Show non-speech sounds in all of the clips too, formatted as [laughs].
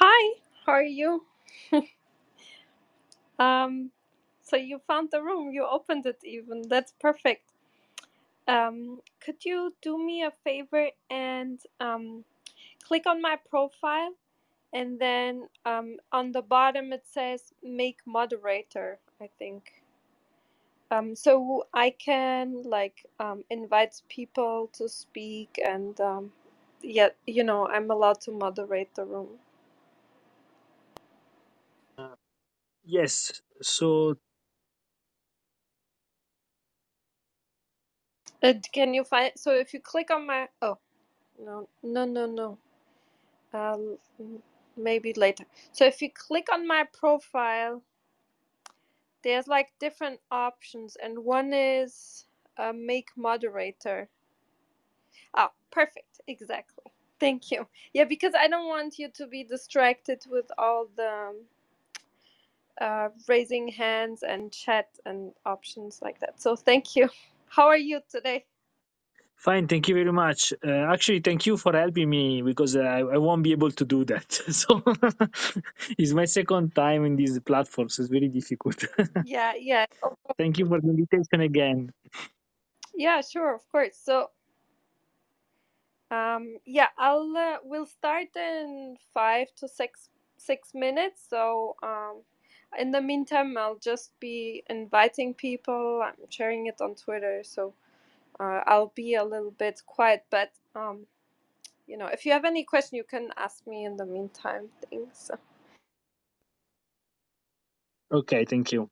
Hi, how are you? [laughs] Um, so you found the room, you opened it even. That's perfect. Um, could you do me a favor and um, click on my profile and then um, on the bottom it says make moderator, I think. Um, so I can like um, invite people to speak and um, yeah, you know, I'm allowed to moderate the room. Uh, yes. So Uh, can you find? So if you click on my, oh no, no, no, no. Um, maybe later. So if you click on my profile, there's like different options, and one is uh, make moderator. Oh, perfect. Exactly. Thank you. Yeah, because I don't want you to be distracted with all the uh, raising hands and chat and options like that. So thank you. [laughs] How are you today? fine. Thank you very much. Uh, actually, thank you for helping me because I, I won't be able to do that. [laughs] So [laughs] it's my second time in these platforms. It's very difficult. Yeah, yeah. thank you for the invitation again. Yeah, sure, of course. So Um, yeah, I'll uh, we'll start in five to six six minutes. So um, in the meantime, I'll just be inviting people. I'm sharing it on Twitter, so uh, I'll be a little bit quiet. But um, you know, if you have any question, you can ask me in the meantime. Things. Okay, thank you.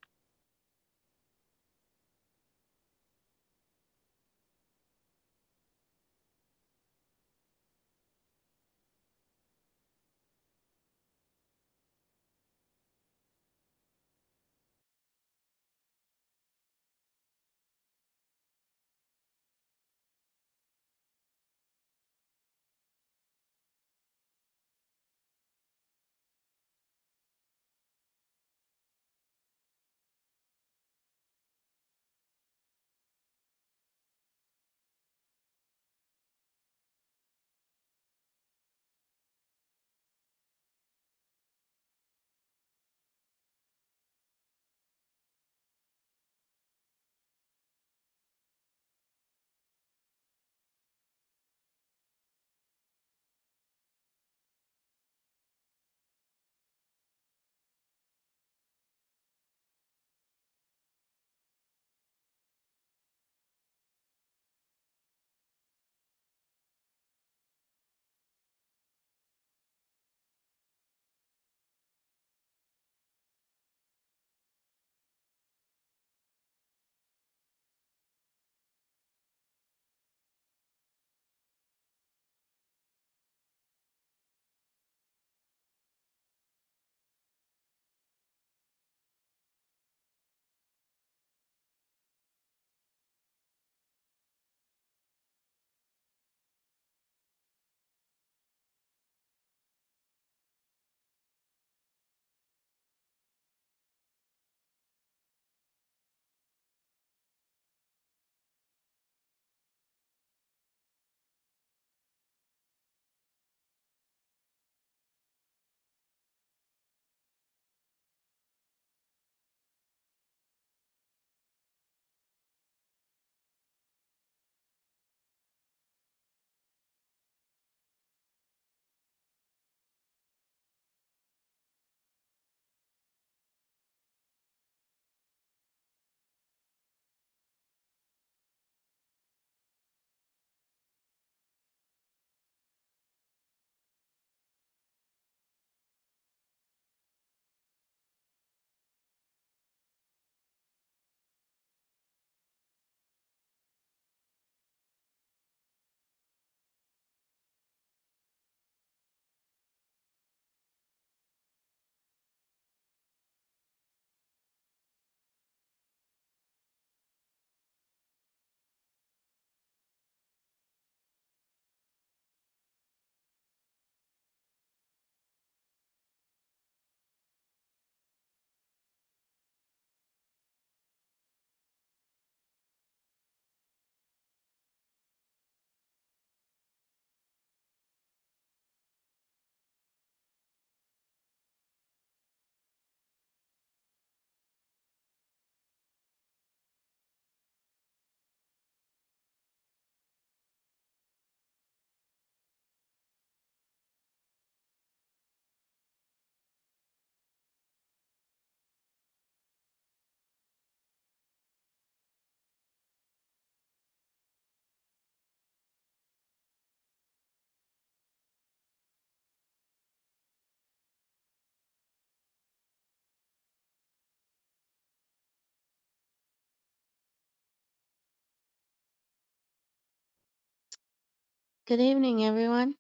Good evening, everyone.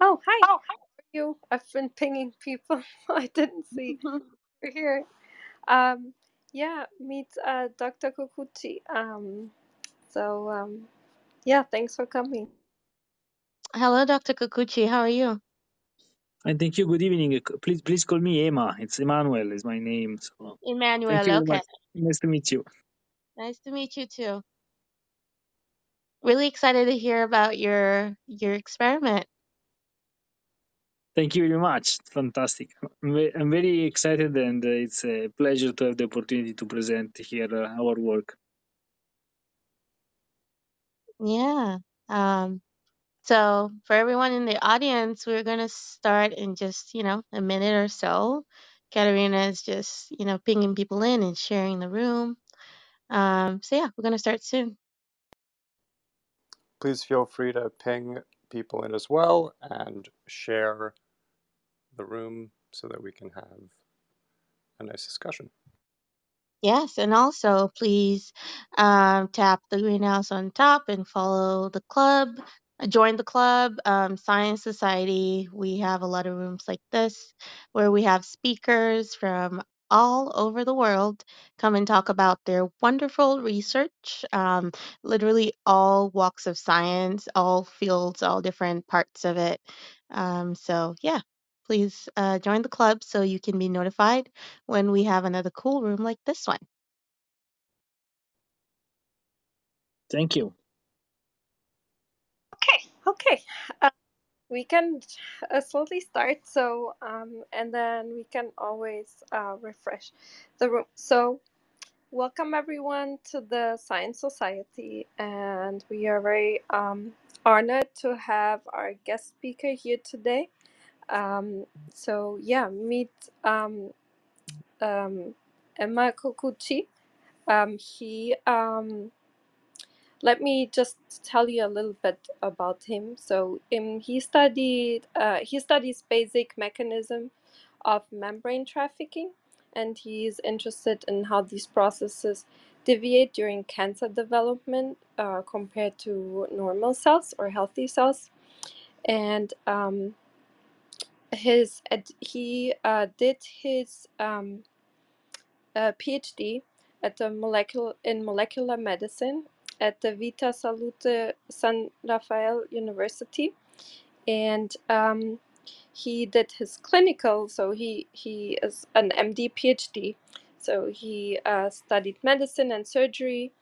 Oh, hi. How are you? I've been pinging people. [laughs] I didn't see [laughs] [laughs] you're here. Um, yeah, meet uh, Dr. Cocucci. Um, so um, yeah, thanks for coming. Hello, Dr. Cocucci. How are you? And thank you. Good evening. Please, please call me Emma. It's Emmanuel is my name. So Emmanuel. thank you very Okay. much. Nice to meet you. Nice to meet you too. Really excited to hear about your your experiment. Thank you very much. Fantastic. I'm ve- I'm very excited, and uh, it's a pleasure to have the opportunity to present here uh, our work. Yeah. Um, so for everyone in the audience, we're gonna start in just, you know, a minute or so. Katerina is just, you know, pinging people in and sharing the room. Um, so yeah, we're gonna start soon. Please feel free to ping people in as well and share the room so that we can have a nice discussion. Yes, and also please um, tap the greenhouse on top and follow the club. Join the club, um, Science Society. We have a lot of rooms like this where we have speakers from all over the world come and talk about their wonderful research. Um, literally all walks of science, all fields, all different parts of it. Um, so yeah, please uh, join the club so you can be notified when we have another cool room like this one. Thank you. Okay. Okay. We can uh, slowly start. So um, and then we can always uh, refresh the room. So welcome everyone to the Science Society, and we are very um, honored to have our guest speaker here today. Um, so yeah, meet um, um, Emma Cocucci. Um, he um, let me just tell you a little bit about him. So um, he studied uh, he studies basic mechanism of membrane trafficking, and he's interested in how these processes deviate during cancer development uh, compared to normal cells or healthy cells. And um, his he uh, did his um, uh, PhD at the molecular in molecular medicine at the Vita Salute San Raffaele University, and um, he did his clinical. So he he is an MD PhD. So he uh, studied medicine and surgery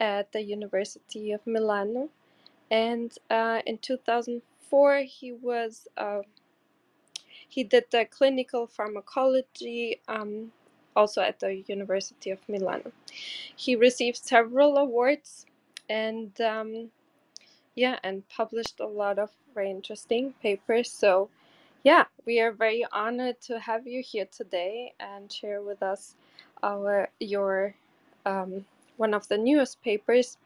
at the University of Milano, and uh, in 2004 he was. Uh, he did the clinical pharmacology um, also at the University of Milano. He received several awards and um, yeah, and published a lot of very interesting papers. So yeah, we are very honored to have you here today and share with us our your um, one of the newest papers.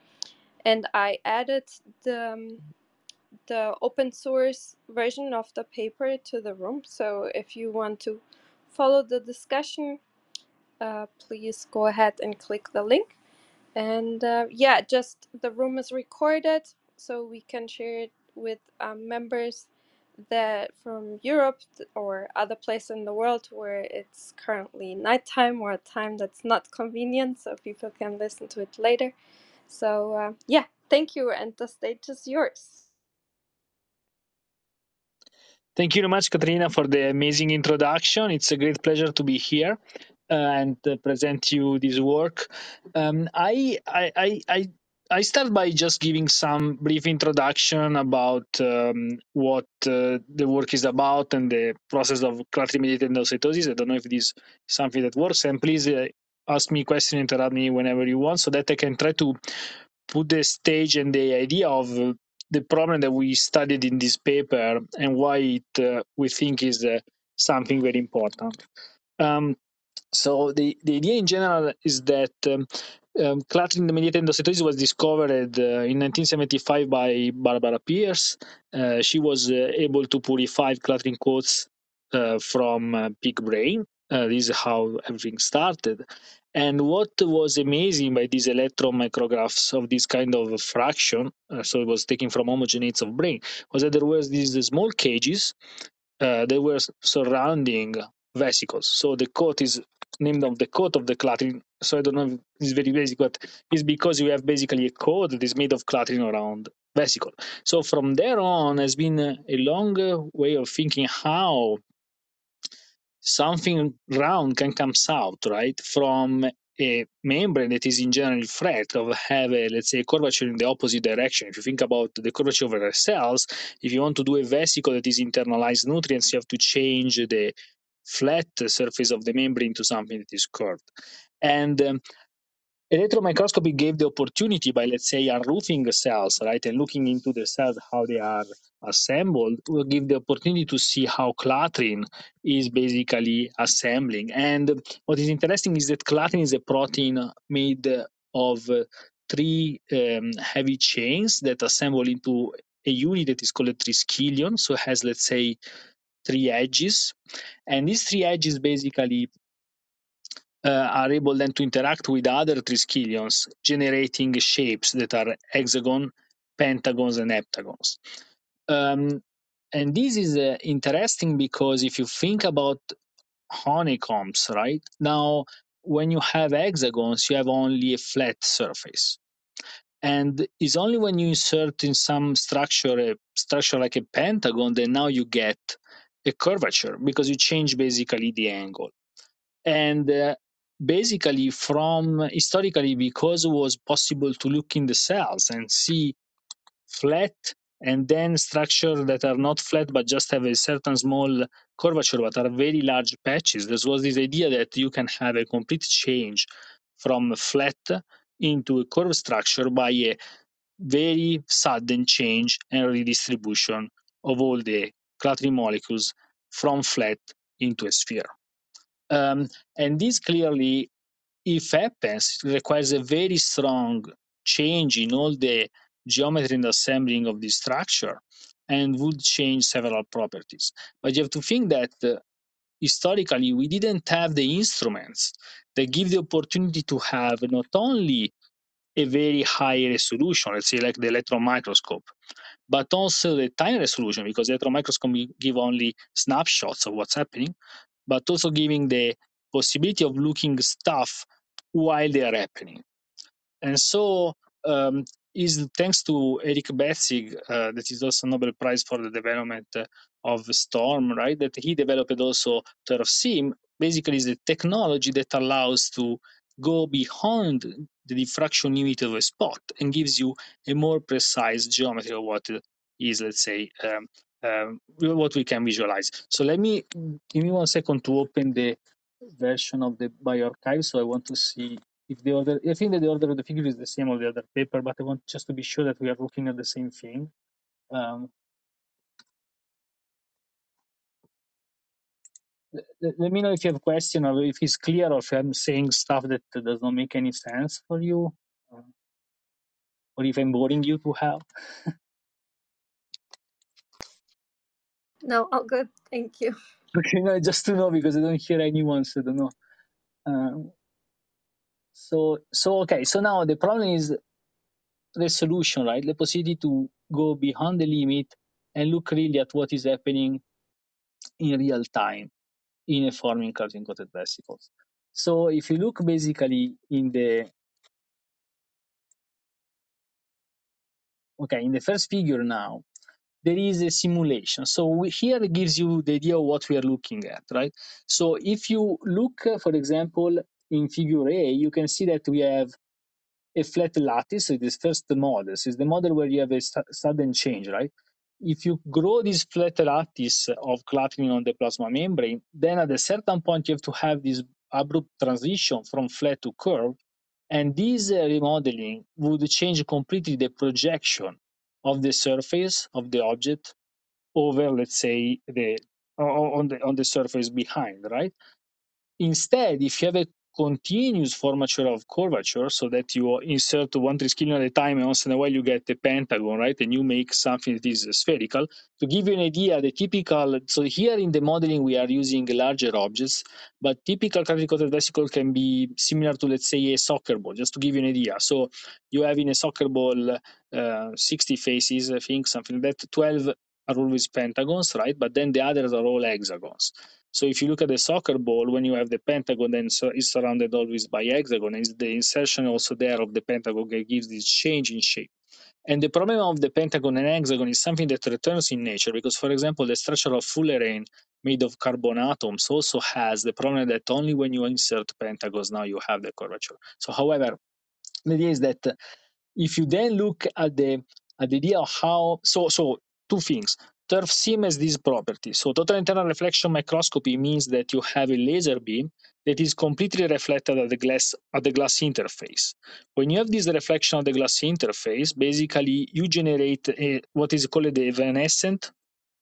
And I added the um, the open source version of the paper to the room. So if you want to follow the discussion, uh, please go ahead and click the link. And uh, yeah, just the room is recorded, so we can share it with um, members that from Europe or other place in the world where it's currently nighttime or a time that's not convenient, so people can listen to it later. So uh, yeah, thank you, and the stage is yours. Thank you very much, Katrina, for the amazing introduction. It's a great pleasure to be here and uh, present you this work. Um, I, I, I, I start by just giving some brief introduction about um, what uh, the work is about and the process of clathrin-mediated endocytosis. I don't know if this is something that works, and please uh, ask me questions, interrupt me whenever you want, so that I can try to put the stage and the idea of uh, the problem that we studied in this paper and why it uh, we think is uh, something very important. Um, so the, the idea in general is that um, um, clathrin-mediated endocytosis was discovered uh, in 1975 by Barbara Pearse. Uh, she was uh, able to purify clathrin coats uh, from uh, pig brain Uh, this is how everything started. And what was amazing by these electron micrographs of this kind of fraction, so it was taken from homogeneity of brain, was that there was these small cages uh, that were surrounding vesicles. So the coat is named of the coat of the clathrin. So I don't know if it's very basic, but it's because you have basically a coat that is made of clathrin around vesicle. So from there on has been a long way of thinking how something round can come out, right, from a membrane that is in general flat of have a let's say a curvature in the opposite direction. If you think about the curvature of the cells, if you want to do a vesicle that is internalized nutrients, you have to change the flat surface of the membrane to something that is curved. And um, electron microscopy gave the opportunity by let's say unroofing cells right and looking into the cells how they are assembled will give the opportunity to see how clathrin is basically assembling and what is interesting is that clathrin is a protein made of three um, heavy chains that assemble into a unit that is called a triskelion so it has let's say three edges and these three edges basically uh, are able then to interact with other triskelions, generating shapes that are hexagon, pentagons, and heptagons. Um, and this is uh, interesting because if you think about honeycombs, right? Now, when you have hexagons, you have only a flat surface. And it's only when you insert in some structure, a structure like a pentagon, that now you get a curvature because you change basically the angle. And uh, basically from historically because it was possible to look in the cells and see flat and then structure that are not flat but just have a certain small curvature but are very large patches there was this idea that you can have a complete change from flat into a curved structure by a very sudden change and redistribution of all the clathrin molecules from flat into a sphere um, and this clearly, if happens, requires a very strong change in all the geometry and assembling of the structure and would change several properties. But you have to think that uh, historically we didn't have the instruments that give the opportunity to have not only a very high resolution, let's say like the electron microscope, but also the tiny resolution because the electron microscope give only snapshots of what's happening, but also giving the possibility of looking stuff while they are happening. And so um, is thanks to Eric Betzig, uh, that is also Nobel Prize for the development of Storm, right? That he developed also TIRF-SIM. Basically, is the technology that allows to go beyond the diffraction limit of a spot and gives you a more precise geometry of what is, let's say, um, um, what we can visualize. So let me give me one second to open the version of the bioRxiv. So I want to see if the order. I think that the order of the figure is the same of the other paper, but I want just to be sure that we are looking at the same thing. Um, let, me know if you have a question or if it's clear or if I'm saying stuff that does not make any sense for you, or if I'm boring you to hell. No, all good. Thank you. [laughs] Okay, no, just to know because I don't hear anyone, so I don't know. Um, so, so okay, so now the problem is the solution, right? The possibility to go beyond the limit and look really at what is happening in real time in a forming clathrin coated vesicles. So if you look basically in the okay in the first figure now, there is a simulation. So we, here it gives you the idea of what we are looking at, right? So if you look, uh, for example, in figure A, you can see that we have a flat lattice. So this first model this is the model where you have a sudden change, right? If you grow this flat lattice of clathrin on the plasma membrane, then at a certain point you have to have this abrupt transition from flat to curve. And this uh, remodeling would change completely the projection of the surface of the object over, let's say, the on the on the surface behind, right? Instead, if you have a continuous formature of curvature so that you insert one triskelion at a time and once in a while you get a pentagon, right? And you make something that is spherical. To give you an idea, the typical, so here in the modeling we are using larger objects, but typical coated vesicle can be similar to, let's say, a soccer ball, just to give you an idea. So you have in a soccer ball uh, 60 faces, I think, something like that. 12 are always pentagons, right? But then the others are all hexagons. So if you look at the soccer ball, when you have the pentagon, then it's surrounded always by hexagon. Is the insertion also there of the pentagon that gives this change in shape. And the problem of the pentagon and hexagon is something that returns in nature because, for example, the structure of fullerene made of carbon atoms also has the problem that only when you insert pentagons now you have the curvature. So, however, the idea is that if you then look at the at the idea of how so so two things TIRF-SIM has this property. So total internal reflection microscopy means that you have a laser beam that is completely reflected at the glass at the glass interface. When you have this reflection of the glass interface, basically you generate a, what is called a evanescent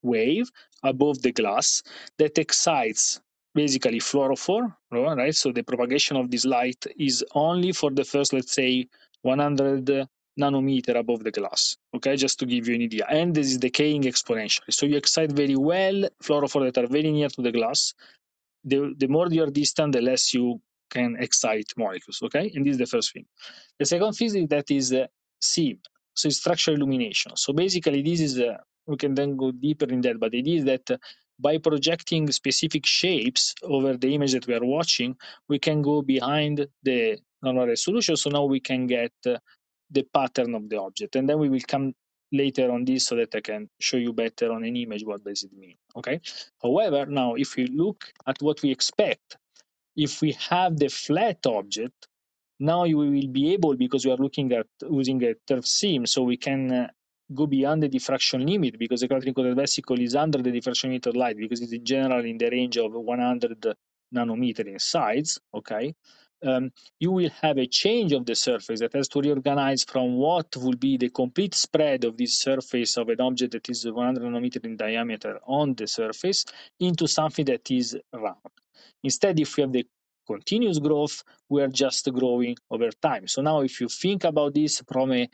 wave above the glass that excites basically fluorophore, right? So the propagation of this light is only for the first, let's say, 100 nanometer above the glass. Okay, just to give you an idea. And this is decaying exponentially. So you excite very well fluorophores that are very near to the glass. The, the more you're distant, the less you can excite molecules. Okay, and this is the first thing. The second thing is that is uh, SIM, so it's structural illumination. So basically, this is uh, we can then go deeper in that, but idea is that uh, by projecting specific shapes over the image that we are watching, we can go behind the normal resolution. So now we can get uh, the pattern of the object. And then we will come later on this so that I can show you better on an image what does it mean. Okay. However, now if we look at what we expect, if we have the flat object, now you will be able, because we are looking at using a TIRF-SIM, so we can uh, go beyond the diffraction limit because the clathrin coated vesicle is under the diffraction limit of light because it's in general in the range of 100 nanometer in size. Okay um, you will have a change of the surface that has to reorganize from what will be the complete spread of this surface of an object that is 100 nanometer in diameter on the surface into something that is round. Instead, if we have the continuous growth, we are just growing over time. So now if you think about this from a,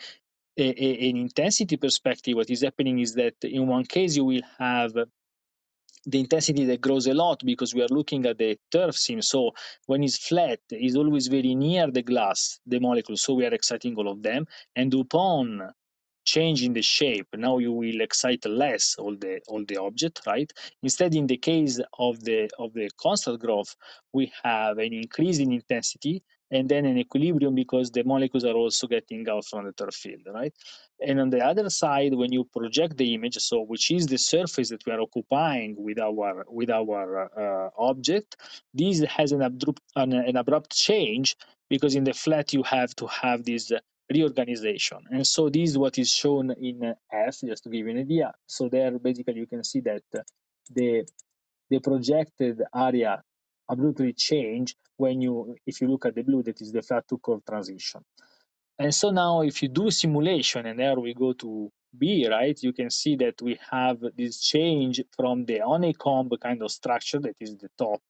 an intensity perspective, what is happening is that in one case you will have the intensity that grows a lot because we are looking at the TIRF-SIM. So when it's flat, it's always very near the glass, the molecules. So we are exciting all of them. And upon changing the shape, now you will excite less all the all the object, right? Instead, in the case of the of the constant growth, we have an increase in intensity and then an equilibrium because the molecules are also getting out from the TIRF field, right? And on the other side, when you project the image, so which is the surface that we are occupying with our with our uh, object, this has an abrupt an, an, abrupt change because in the flat you have to have this reorganization, and so this is what is shown in F, just to give you an idea. So there, basically, you can see that the the projected area abruptly change when you if you look at the blue that is the flat to curve transition and so now if you do simulation and there we go to B, right, you can see that we have this change from the honeycomb kind of structure that is the top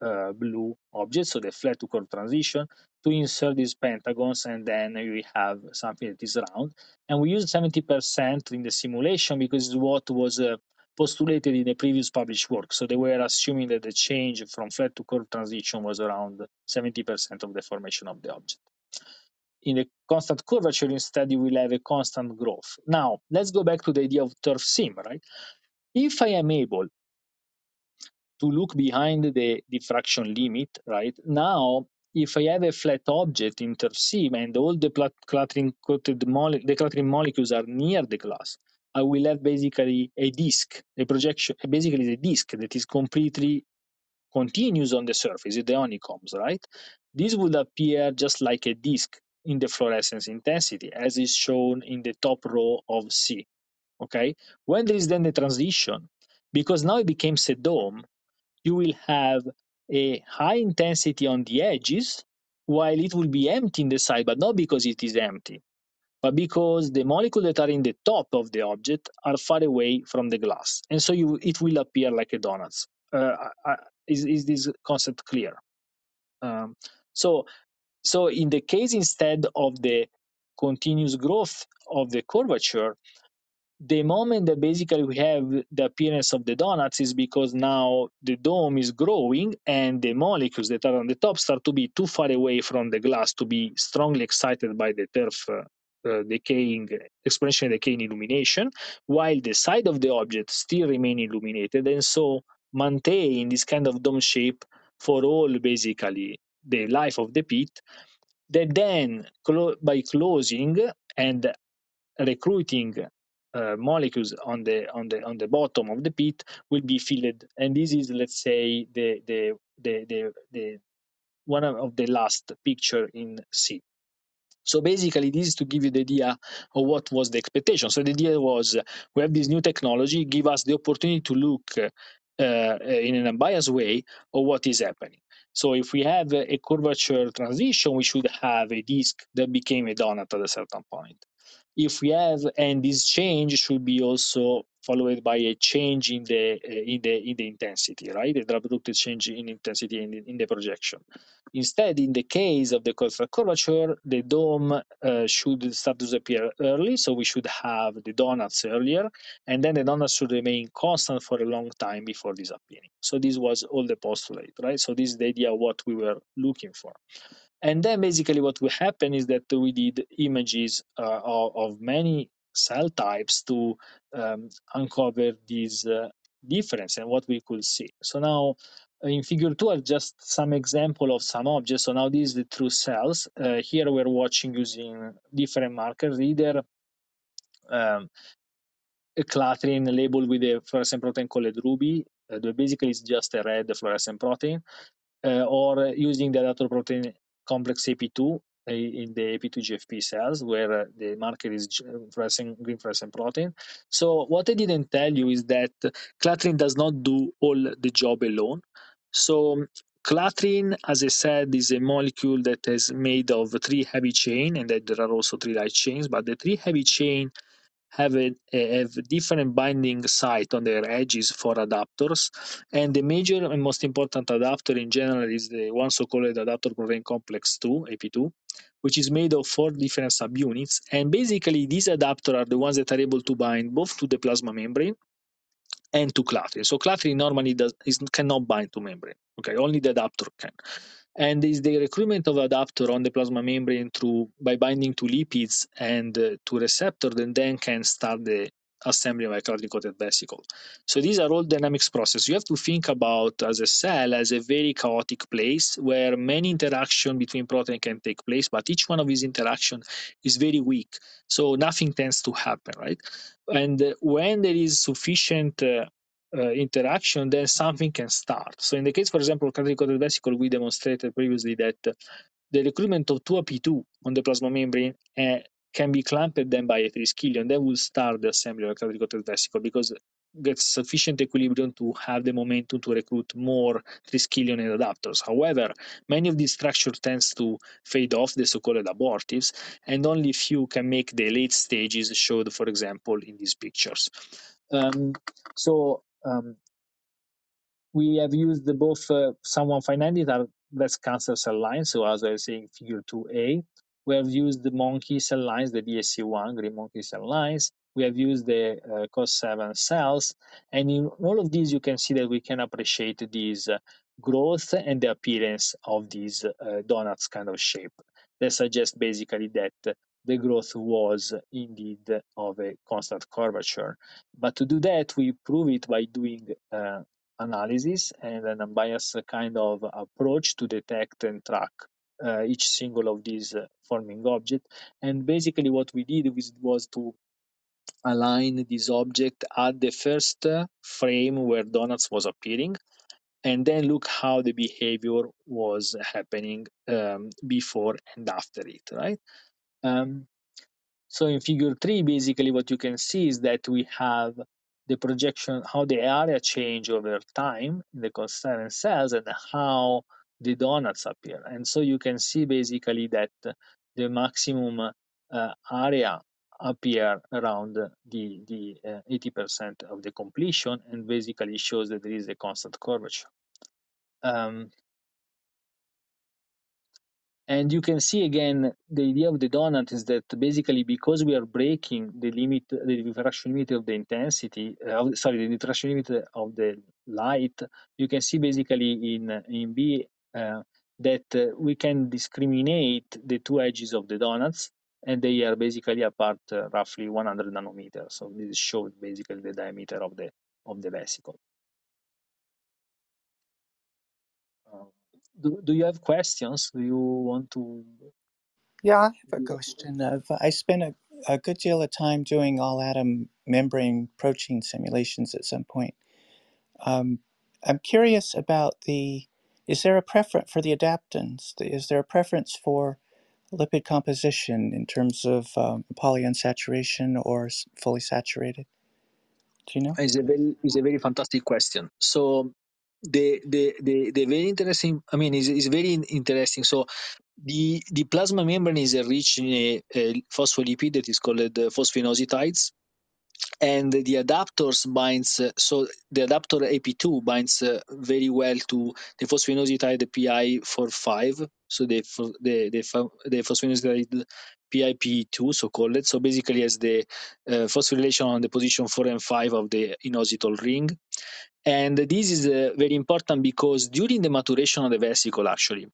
uh, blue object, so the flat to curve transition, to insert these pentagons, and then we have something that is round. And we use 70% in the simulation because it's what was uh, postulated in the previous published work. So they were assuming that the change from flat to curve transition was around 70% of the formation of the object. In the constant curvature, instead, you will have a constant growth. Now, let's go back to the idea of TIRF-SIM, right? If I am able to look behind the diffraction limit, right, now if I have a flat object in TIRF-SIM and all the clathrin coated mole the clathrin molecules are near the glass, I will have basically a disk, a projection, basically a disk that is completely continuous on the surface, the honeycombs, right? This would appear just like a disk in the fluorescence intensity, as is shown in the top row of C. Okay, when there is then the transition, because now it became a dome, you will have a high intensity on the edges, while it will be empty in the side, but not because it is empty, but because the molecules that are in the top of the object are far away from the glass. And so you, it will appear like a donut. Uh, is, is this concept clear? Um, So, so in the case instead of the continuous growth of the curvature, the moment that basically we have the appearance of the donuts is because now the dome is growing and the molecules that are on the top start to be too far away from the glass to be strongly excited by the TIRF uh, uh, decaying, exponentially decaying illumination, while the side of the object still remain illuminated and so maintain this kind of dome shape for all basically the life of the pit that then clo- by closing and recruiting uh, molecules on the on the on the bottom of the pit will be filled and this is let's say the the the the, the one of the last picture in C. So basically, this is to give you the idea of what was the expectation. So the idea was uh, we have this new technology, give us the opportunity to look uh, uh, in an unbiased way of what is happening. So if we have a curvature transition, we should have a disk that became a donut at a certain point if we have and this change should be also followed by a change in the uh, in the in the intensity right? The abrupt change in intensity in the, in the projection. Instead in the case of the curvature the dome uh, should start to disappear early so we should have the donuts earlier and then the donuts should remain constant for a long time before disappearing. So this was all the postulate right? So this is the idea what we were looking for and then basically what will happen is that we did images uh, of, of, many cell types to um, uncover these uh, difference and what we could see. So now in figure two are just some example of some objects. So now these is the true cells. Uh, here we're watching using different markers, either um, a clathrin labeled with a fluorescent protein called ruby, uh, basically it's just a red fluorescent protein, uh, or using the adaptor protein complex AP2 in the AP2 GFP cells where uh, the marker is uh, fluorescent, green fluorescent protein. So what I didn't tell you is that clathrin does not do all the job alone. So clathrin, as I said, is a molecule that is made of three heavy chain and that there are also three light chains, but the three heavy chain have a, have different binding site on their edges for adapters. And the major and most important adapter in general is the one so-called adapter protein complex 2, AP2, which is made of four different subunits. And basically, these adapters are the ones that are able to bind both to the plasma membrane and to clathrin. So clathrin normally does is, cannot bind to membrane. Okay, only the adapter can and is the recruitment of adapter on the plasma membrane through by binding to lipids and uh, to receptor and then can start the assembly of a clathrin coated vesicle. So these are all dynamics process. You have to think about as a cell as a very chaotic place where many interaction between protein can take place, but each one of these interaction is very weak. So nothing tends to happen, right? And uh, when there is sufficient uh, uh, interaction, then something can start. So in the case, for example, of clathrin-coated vesicle, we demonstrated previously that the recruitment of 2AP2 on the plasma membrane uh, can be clamped then by a triskelion. That will start the assembly of a clathrin-coated vesicle because gets sufficient equilibrium to have the momentum to recruit more triskelion and adapters. However, many of these structures tends to fade off, the so-called abortives, and only few can make the late stages showed, for example, in these pictures. Um, so um, we have used both uh, SUM1590 are breast cancer cell lines. So as I was saying, figure 2A, we have used the monkey cell lines, the BSC1 green monkey cell lines. We have used the uh, COS7 cells. And in all of these, you can see that we can appreciate this uh, growth and the appearance of these uh, donuts kind of shape. That suggests basically that the growth was indeed of a constant curvature. But to do that, we prove it by doing uh, analysis and an unbiased kind of approach to detect and track uh, each single of these uh, forming object. And basically, what we did was, was to align this object at the first frame where donuts was appearing and then look how the behavior was happening um, before and after it right um, so in figure three, basically what you can see is that we have the projection, how the area change over time in the concerned cells and how the donuts appear. And so you can see basically that the maximum uh, area appear around the, the uh, 80% of the completion and basically shows that there is a constant curvature. Um, And you can see again the idea of the donut is that basically because we are breaking the limit, the diffraction limit of the intensity, uh, sorry, the diffraction limit of the light, you can see basically in in B uh, that uh, we can discriminate the two edges of the donuts, and they are basically apart uh, roughly 100 nanometers. So this shows basically the diameter of the of the vesicle. Do, do you have questions? Do you want to Yeah, I have a question. Of, I spent a, a good deal of time doing all atom membrane protein simulations at some point. Um, I'm curious about the is there a preference for the adaptins? Is there a preference for lipid composition in terms of um, polyunsaturation or fully saturated? Do you know? It's a very, it's a very fantastic question. So the the the, the very interesting. I mean, is is very interesting. So the the plasma membrane is rich in a, a phospholipid that is called the phosphoinositides, and the adapters binds. uh, So the adapter AP2 binds uh, very well to the phosphoinositide PI45. So the the the, the phosphoinositide PIP2, so called. So basically, as the uh, phosphorylation on the position four and five of the inositol ring. And this is uh, very important because during the maturation of the vesicle, actually,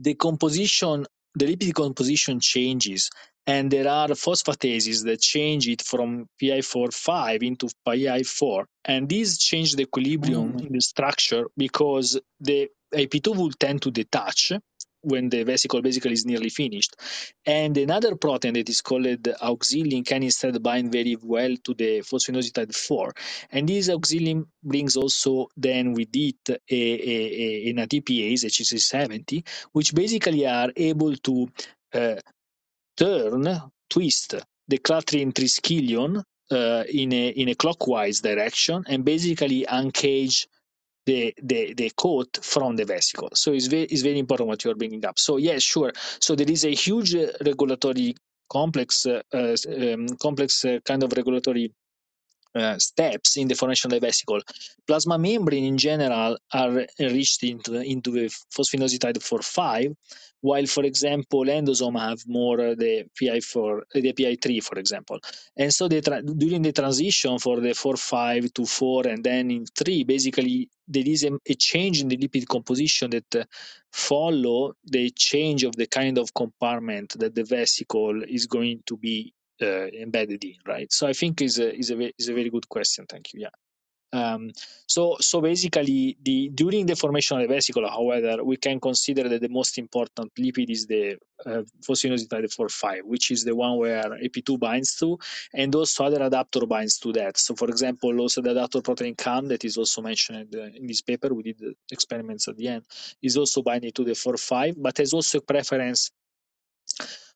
the composition, the lipid composition changes, and there are phosphatases that change it from PI4-5 into PI4, and these change the equilibrium Mm. in the structure because the AP2 will tend to detach when the vesicle basically is nearly finished. And another protein that is called auxilin can instead bind very well to the phosphoinositide 4. And this auxilin brings also then with it a, a, a, an ATPase, Hsc70, which basically are able to uh, turn, twist the clathrin triskelion uh, in a in a clockwise direction and basically uncage the, the the coat from the vesicle. So it's very it's very important what you are bringing up. So yes, sure. So there is a huge uh, regulatory complex uh, uh, um, complex uh, kind of regulatory uh, steps in the formation of the vesicle. Plasma membrane in general are enriched into, into the phosphoinositide 4-5, while, for example, endosome have more uh, the PI4, uh, the PI3, for example. And so the during the transition for the 4-5 to 4 and then in 3, basically there is a, a change in the lipid composition that uh, follow the change of the kind of compartment that the vesicle is going to be uh, embedded in, right? So I think is a is a is a very good question. Thank you. Yeah. Um, so so basically, the during the formation of the vesicle, however, we can consider that the most important lipid is the uh, phosphoinositide 4-5, which is the one where AP2 binds to, and also other adapter binds to that. So, for example, also the adapter protein CALM that is also mentioned uh, in this paper, we did the experiments at the end, is also binding to the 4-5, but has also a preference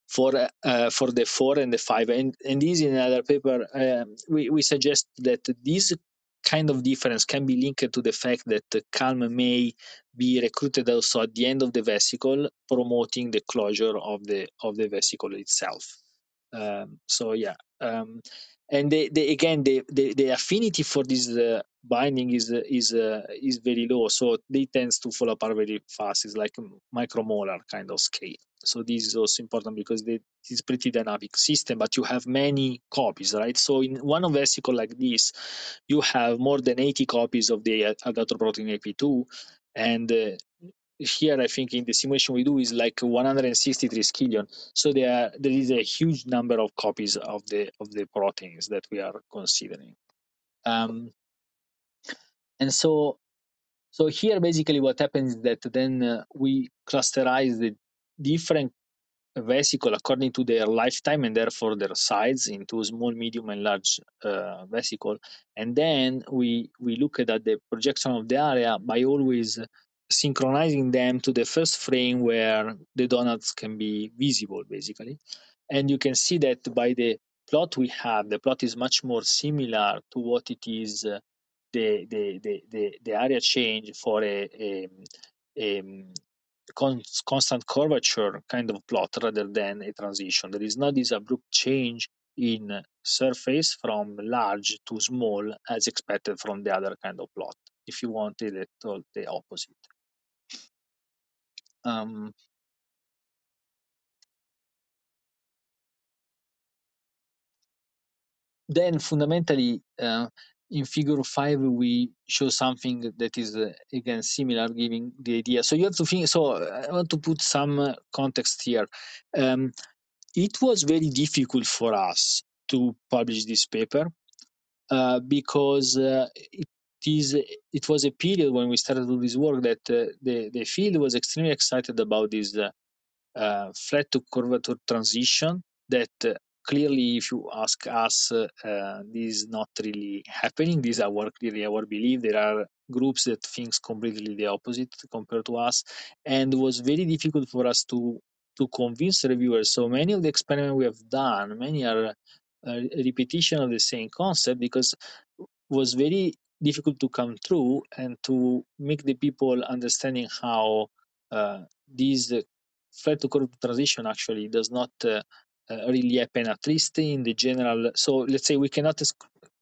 for uh, for the four and the five. And and this in another paper, um, we we suggest that this kind of difference can be linked to the fact that CALM may be recruited also at the end of the vesicle, promoting the closure of the of the vesicle itself. Um, so yeah, um, and they, the, again the, the, affinity for this uh, binding is is uh, is very low, so they tends to fall apart very fast. It's like a micromolar kind of scale. So this is also important because they, it's pretty dynamic system, but you have many copies, right? So in one vesicle like this, you have more than 80 copies of the adaptor protein AP2, and uh, here I think in the simulation we do is like 163 skillion. So there there is a huge number of copies of the of the proteins that we are considering. Um, and so so here basically what happens is that then uh, we clusterize the different vesicle according to their lifetime and therefore their size into small, medium, and large uh, vesicle. And then we we look at the projection of the area by always synchronizing them to the first frame where the donuts can be visible, basically. And you can see that by the plot we have, the plot is much more similar to what it is uh, the, the, the, the, the area change for a, a, a con- constant curvature kind of plot rather than a transition. There is not this abrupt change in surface from large to small as expected from the other kind of plot. If you want it, the opposite um, then fundamentally uh, in figure 5 we show something that is uh, again similar giving the idea. So you have to think so uh, i want to put some uh, context here. Um, it was very difficult for us to publish this paper uh, because it it was a period when we started to do this work that uh, the the field was extremely excited about this uh, uh, flat to curvature transition that uh, clearly if you ask us uh, uh, this is not really happening. This is our clearly our belief. There are groups that thinks completely the opposite compared to us. And it was very difficult for us to to convince reviewers. So many of the experiments we have done many are repetition of the same concept because was very difficult to come through and to make the people understanding how uh, these flat to curve transition actually does not uh, uh, really happen at least in the general so let's say we cannot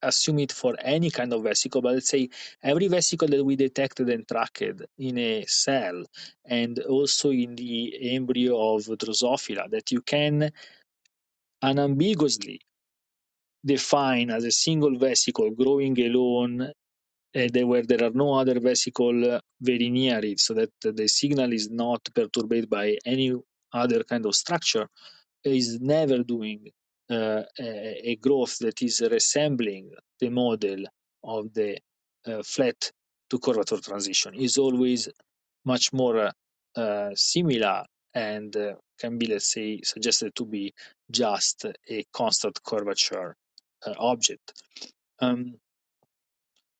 assume it for any kind of vesicle but let's say every vesicle that we detected and tracked in a cell and also in the embryo of drosophila that you can unambiguously define as a single vesicle growing alone uh, there where there are no other vesicle very near it so that the signal is not perturbed by any other kind of structure is never doing uh, a, growth that is resembling the model of the uh, flat to curvature transition. Is always much more uh, similar and uh, can be let's say suggested to be just a constant curvature uh, object. Um,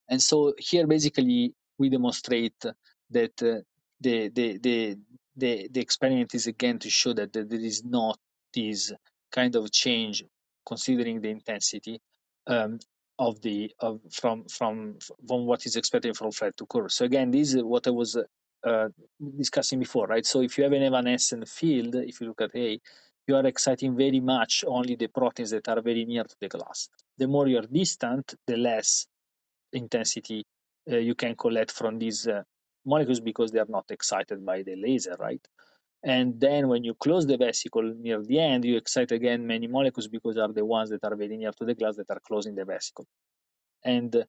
and so here basically we demonstrate that uh, the, the, the, the, the experiment is again to show that, that there is not this kind of change considering the intensity um, of the of from from from what is expected from flat to curve. So again, this is what I was uh, discussing before, right? So if you have an evanescent field, if you look at A, you are exciting very much only the proteins that are very near to the glass. The more you're distant, the less intensity uh, you can collect from these uh, molecules because they are not excited by the laser, right? And then when you close the vesicle near the end, you excite again many molecules because are the ones that are very near to the glass that are closing the vesicle. And uh,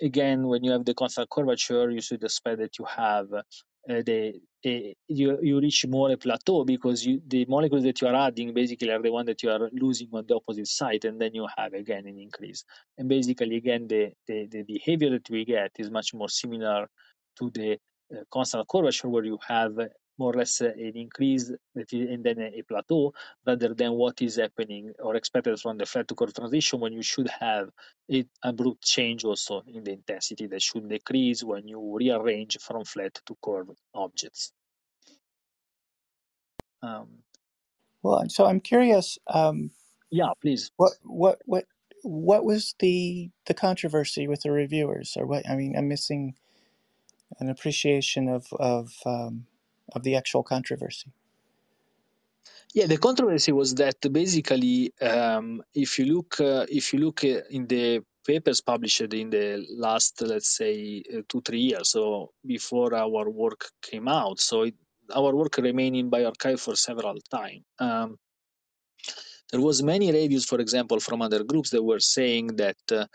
again, when you have the constant curvature, you should expect that you have uh, the you you reach more a plateau because you, the molecules that you are adding basically are the one that you are losing on the opposite side, and then you have again an increase. And basically, again, the the, the behavior that we get is much more similar to the uh, constant curvature, where you have more or less an increase and then a plateau rather than what is happening or expected from the flat to curve transition when you should have an abrupt change also in the intensity that should decrease when you rearrange from flat to curve objects. Um, well, so I'm curious. Um, yeah, please. What what what what was the the controversy with the reviewers, or what? I mean, I'm missing an appreciation of of um, of the actual controversy? Yeah, the controversy was that basically, um, if you look, uh, if you look uh, in the papers published in the last, let's say, uh, two three years, so before our work came out, so it, our work remained in bioRxiv for several time. Um, there was many reviews, for example, from other groups that were saying that uh,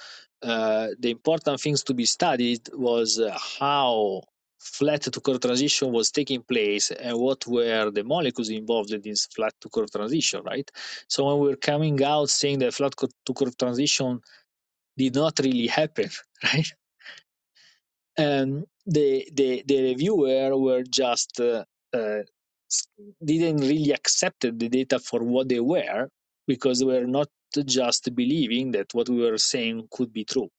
uh, the important things to be studied was uh, how flat to curve transition was taking place and what were the molecules involved in this flat to curve transition, right? So when we were coming out saying that flat to curve transition did not really happen, [laughs] right? And the the, the reviewer were just uh, uh, didn't really accept the data for what they were because they were not just believing that what we were saying could be true.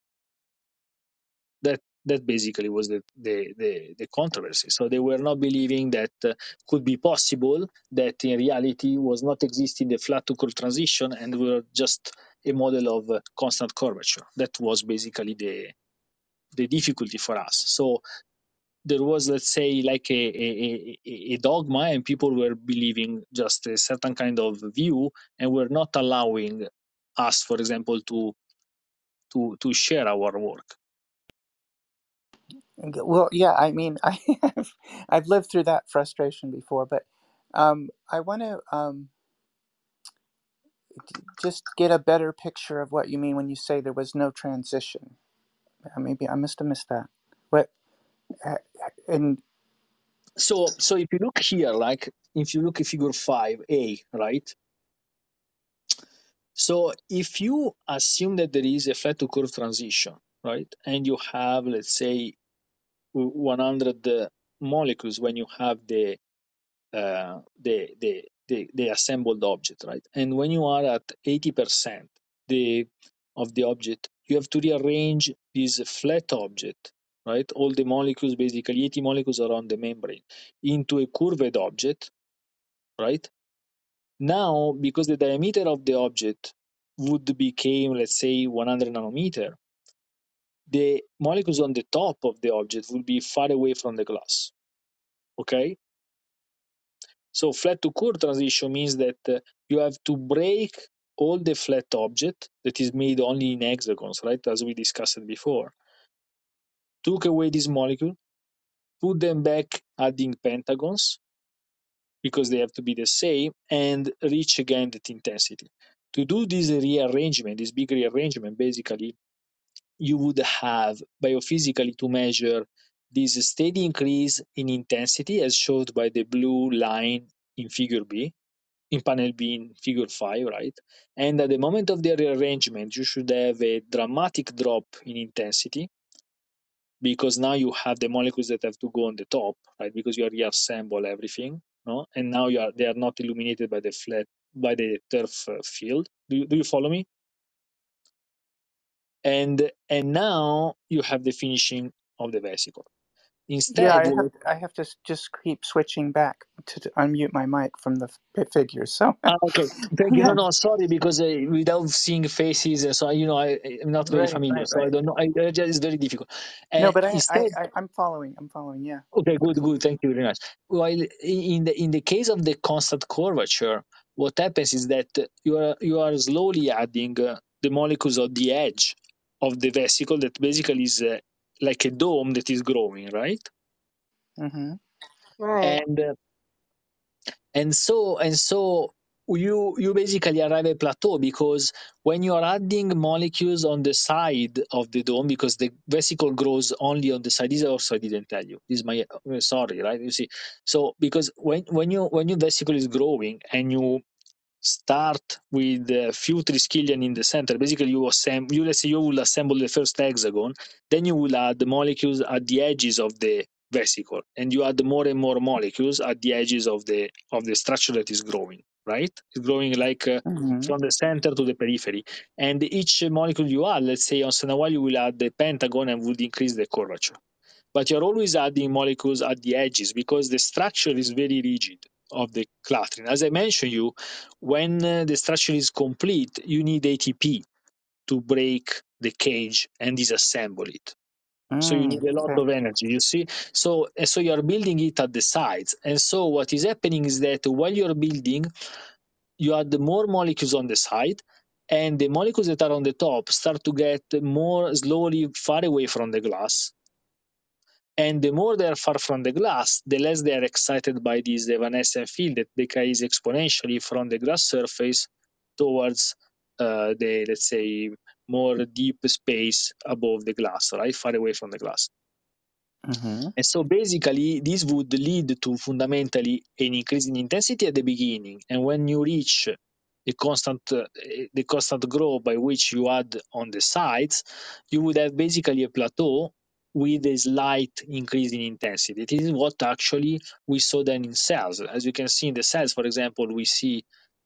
That that basically was the, the, the, the, controversy. So they were not believing that uh, could be possible that in reality was not existing the flat to curve transition and were just a model of uh, constant curvature. That was basically the the difficulty for us. So there was, let's say, like a, a, a, dogma, and people were believing just a certain kind of view, and were not allowing us, for example, to to to share our work. Well, yeah, I mean, [laughs] I have, I've lived through that frustration before, but um, I want to. Um, just get a better picture of what you mean when you say there was no transition. Uh, Maybe I must have missed that. What uh, and So, so if you look here, like if you look at figure 5a, right? So if you assume that there is a flat to curve transition, right? And you have, let's say, 100 molecules when you have the uh, the, the the the assembled object, right? And when you are at 80% the of the object, you have to rearrange this flat object, right? All the molecules, basically 80 molecules around the membrane, into a curved object, right? Now, because the diameter of the object would become, let's say, 100 nanometer, the molecules on the top of the object will be far away from the glass. Okay, so flat to curve transition means that uh, you have to break all the flat object that is made only in hexagons, right? As we discussed before. Took away this molecule, put them back adding pentagons because they have to be the same, and reach again that intensity. To do this rearrangement, this big rearrangement, basically, you would have biophysically to measure this steady increase in intensity as shown by the blue line in figure B, in panel B in figure 5, right? And at the moment of the rearrangement, you should have a dramatic drop in intensity because now you have the molecules that have to go on the top, right? Because you reassemble everything, no? And now you are they are not illuminated by the flat by the TIRF uh, field. Do you, do you follow me? And and now you have the finishing of the vesicle. yeah, Instead, I have I have to just keep switching back to, to unmute my mic from the f- figures. So Ah, okay. Thank you. yeah, No, [laughs] no, sorry, because uh, without seeing faces, uh, so you know, I, I'm not very right, familiar, right, so I don't know. I, I just, it's very difficult. No, Uh, but I, I, instead, I I'm following. I'm following. Yeah. okay, good, good. Thank you very much. While in the in the case of the constant curvature, what happens is that you are you are slowly adding uh, the molecules of the edge of the vesicle that basically is uh, like a dome that is growing, right? Mm-hmm. Right. And uh, and so and so you you basically arrive at plateau because when you are adding molecules on the side of the dome because the vesicle grows only on the side this also i didn't tell you this is my uh, sorry right you see so because when when you when your vesicle is growing and you start with a few triskelion in the center. Basically, you assemble. You let's say you will assemble the first hexagon, then you will add the molecules at the edges of the vesicle, and you add more and more molecules at the edges of the of the structure that is growing. Right, it's growing like uh, Mm-hmm. from the center to the periphery, and each molecule you add, let's say once in a while, you will add the pentagon and would increase the curvature but you're always adding molecules at the edges because the structure is very rigid of the clustering. As I mentioned you, when uh, the structure is complete, you need ATP to break the cage and disassemble it. So you Mm, need a lot okay. of energy, you see. So and so you're building it at the sides, and so what is happening is that while you're building, you add more molecules on the side, and the molecules that are on the top start to get more slowly far away from the glass, and the more they are far from the glass, the less they are excited by this evanescent field that decays exponentially from the glass surface towards uh, the, let's say, more deep space above the glass, right? Far away from the glass. Mm-hmm. And so basically, this would lead to fundamentally an increase in intensity at the beginning. And when you reach the constant, uh, the constant growth by which you add on the sides, you would have basically a plateau with a slight increase in intensity. This is what actually we saw then in cells. As you can see in the cells, for example, we see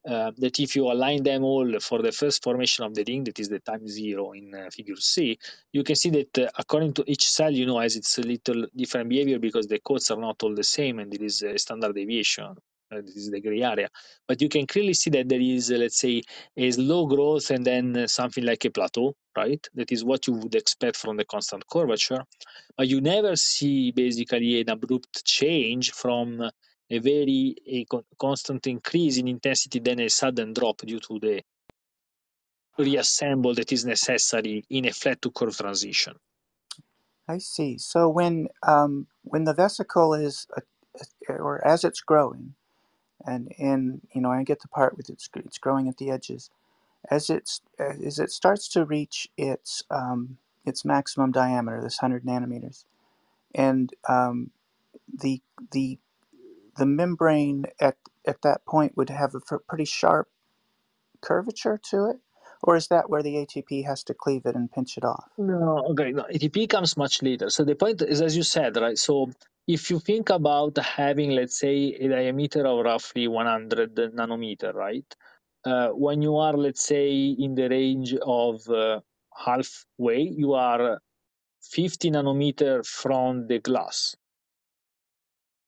uh, that if you align them all for the first formation of the ring, that is the time zero in uh, figure C, you can see that uh, according to each cell, you know, has its a little different behavior because the codes are not all the same and there is a standard deviation. This is the gray area. But you can clearly see that there is, let's say, a slow growth and then something like a plateau, right? That is what you would expect from the constant curvature. But you never see basically an abrupt change from a very a con- constant increase in intensity, then a sudden drop due to the reassemble that is necessary in a flat to curve transition. I see. So when um, when the vesicle is, uh, or as it's growing, and in you know I get the part with it's it's growing at the edges. as it's as it starts to reach its um, its maximum diameter, this hundred nanometers, and um, the the the membrane at at that point would have a pretty sharp curvature to it, or is that where the ATP has to cleave it and pinch it off? No, okay, no, ATP comes much later. So the point is, as you said, right? So if you think about having, let's say, a diameter of roughly 100 nanometer, right? Uh, when you are, let's say, in the range of uh, halfway, you are 50 nanometer from the glass.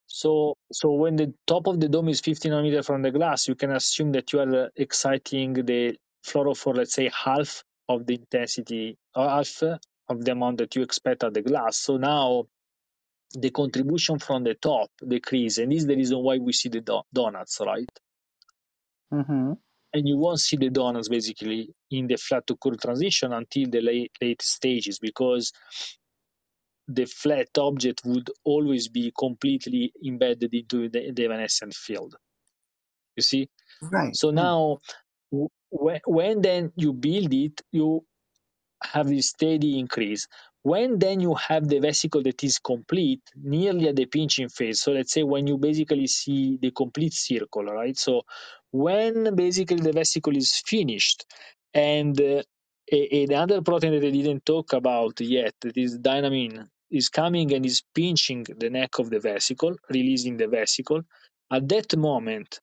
So, so when the top of the dome is 50 nanometer from the glass, you can assume that you are exciting the fluorophore, let's say, half of the intensity, or half of the amount that you expect at the glass. So now the contribution from the top decrease, and this is the reason why we see the do- donuts, right? Mm-hmm. And you won't see the donuts basically in the flat to curve transition until the late, late stages because the flat object would always be completely embedded into the, the evanescent field. You see? Right. So now, when, when then you build it, you have this steady increase. When then you have the vesicle that is complete, nearly at the pinching phase. So let's say when you basically see the complete circle, right? So when basically the vesicle is finished and uh, another protein that I didn't talk about yet, that is dynamin, is coming and is pinching the neck of the vesicle, releasing the vesicle. At that moment,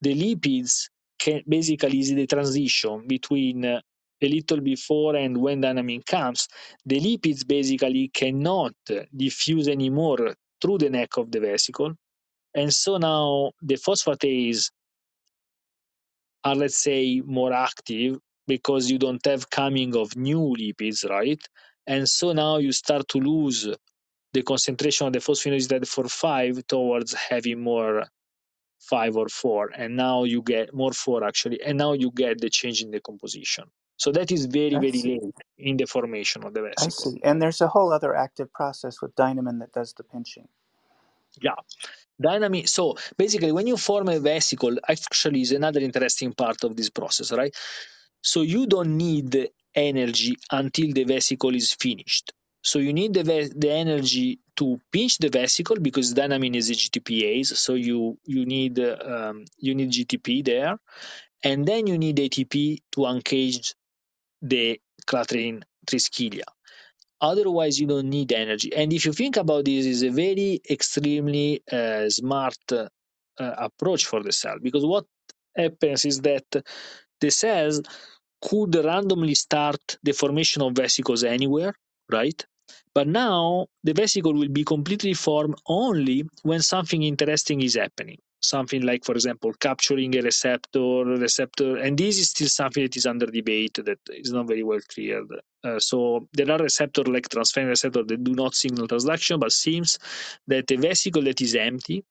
the lipids can basically is the transition between uh, a little before and when dynamin comes. The lipids basically cannot diffuse anymore through the neck of the vesicle. And so now the phosphatase are, let's say, more active because you don't have coming of new lipids, right? And so now you start to lose the concentration of the phosphoinositide for five towards having more five or four, and now you get more four actually, and now you get the change in the composition. So that is very, I very see. late in the formation of the vesicle. I see. And there's a whole other active process with dynamin that does the pinching. Yeah. Dynamic. So basically, when you form a vesicle, actually is another interesting part of this process, right? So you don't need energy until the vesicle is finished. So you need the, the energy to pinch the vesicle because dynamin is a GTPase. So you you need um, you need GTP there, and then you need ATP to uncage the clathrin triskelia. Otherwise, you don't need energy. And if you think about this, is a very extremely uh, smart uh, approach for the cell because what happens is that the cells could randomly start the formation of vesicles anywhere, right? But now the vesicle will be completely formed only when something interesting is happening. Something like, for example, capturing a receptor, receptor, and this is still something that is under debate that is not very well cleared. Uh, so there are receptors like transferrin receptor that do not signal transduction, but seems that a vesicle that is empty,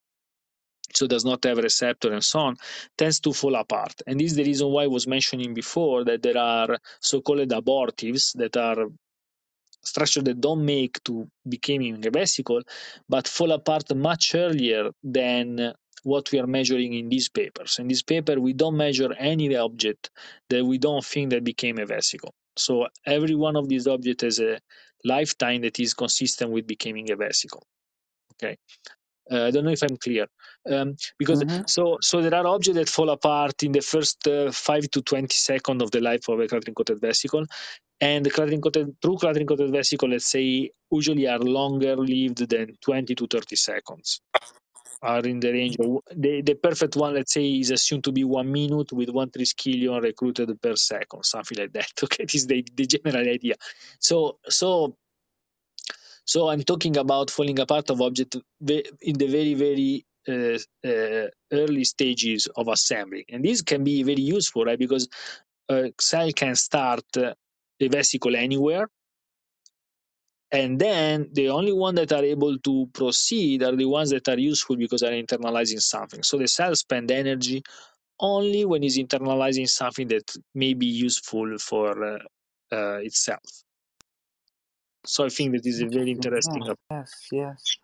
so does not have a receptor and so on, tends to fall apart. And this is the reason why I was mentioning before that there are so-called abortives that are structure that don't make to becoming a vesicle, but fall apart much earlier than what we are measuring in these papers. In this paper, we don't measure any object that we don't think that became a vesicle. So every one of these objects has a lifetime that is consistent with becoming a vesicle. Okay. Uh, I don't know if I'm clear, um, because Mm-hmm. so so there are objects that fall apart in the first uh, five to twenty seconds of the life of a clathrin coated vesicle, and the clathrin coated true clathrin coated vesicle, let's say, usually are longer lived than twenty to thirty seconds. Are in the range of the, the perfect one, let's say, is assumed to be one minute with one triskelion recruited per second, something like that. [laughs] Okay, this is the, the general idea. So so so I'm talking about falling apart of object in the very, very uh, uh, early stages of assembly. And this can be very useful, right? Because a cell can start uh, a vesicle anywhere. And then the only one that are able to proceed are the ones that are useful because are internalizing something. So the cell spend energy only when it's internalizing something that may be useful for uh, uh, itself. So I think that is a very Interesting. interesting Yes, yes.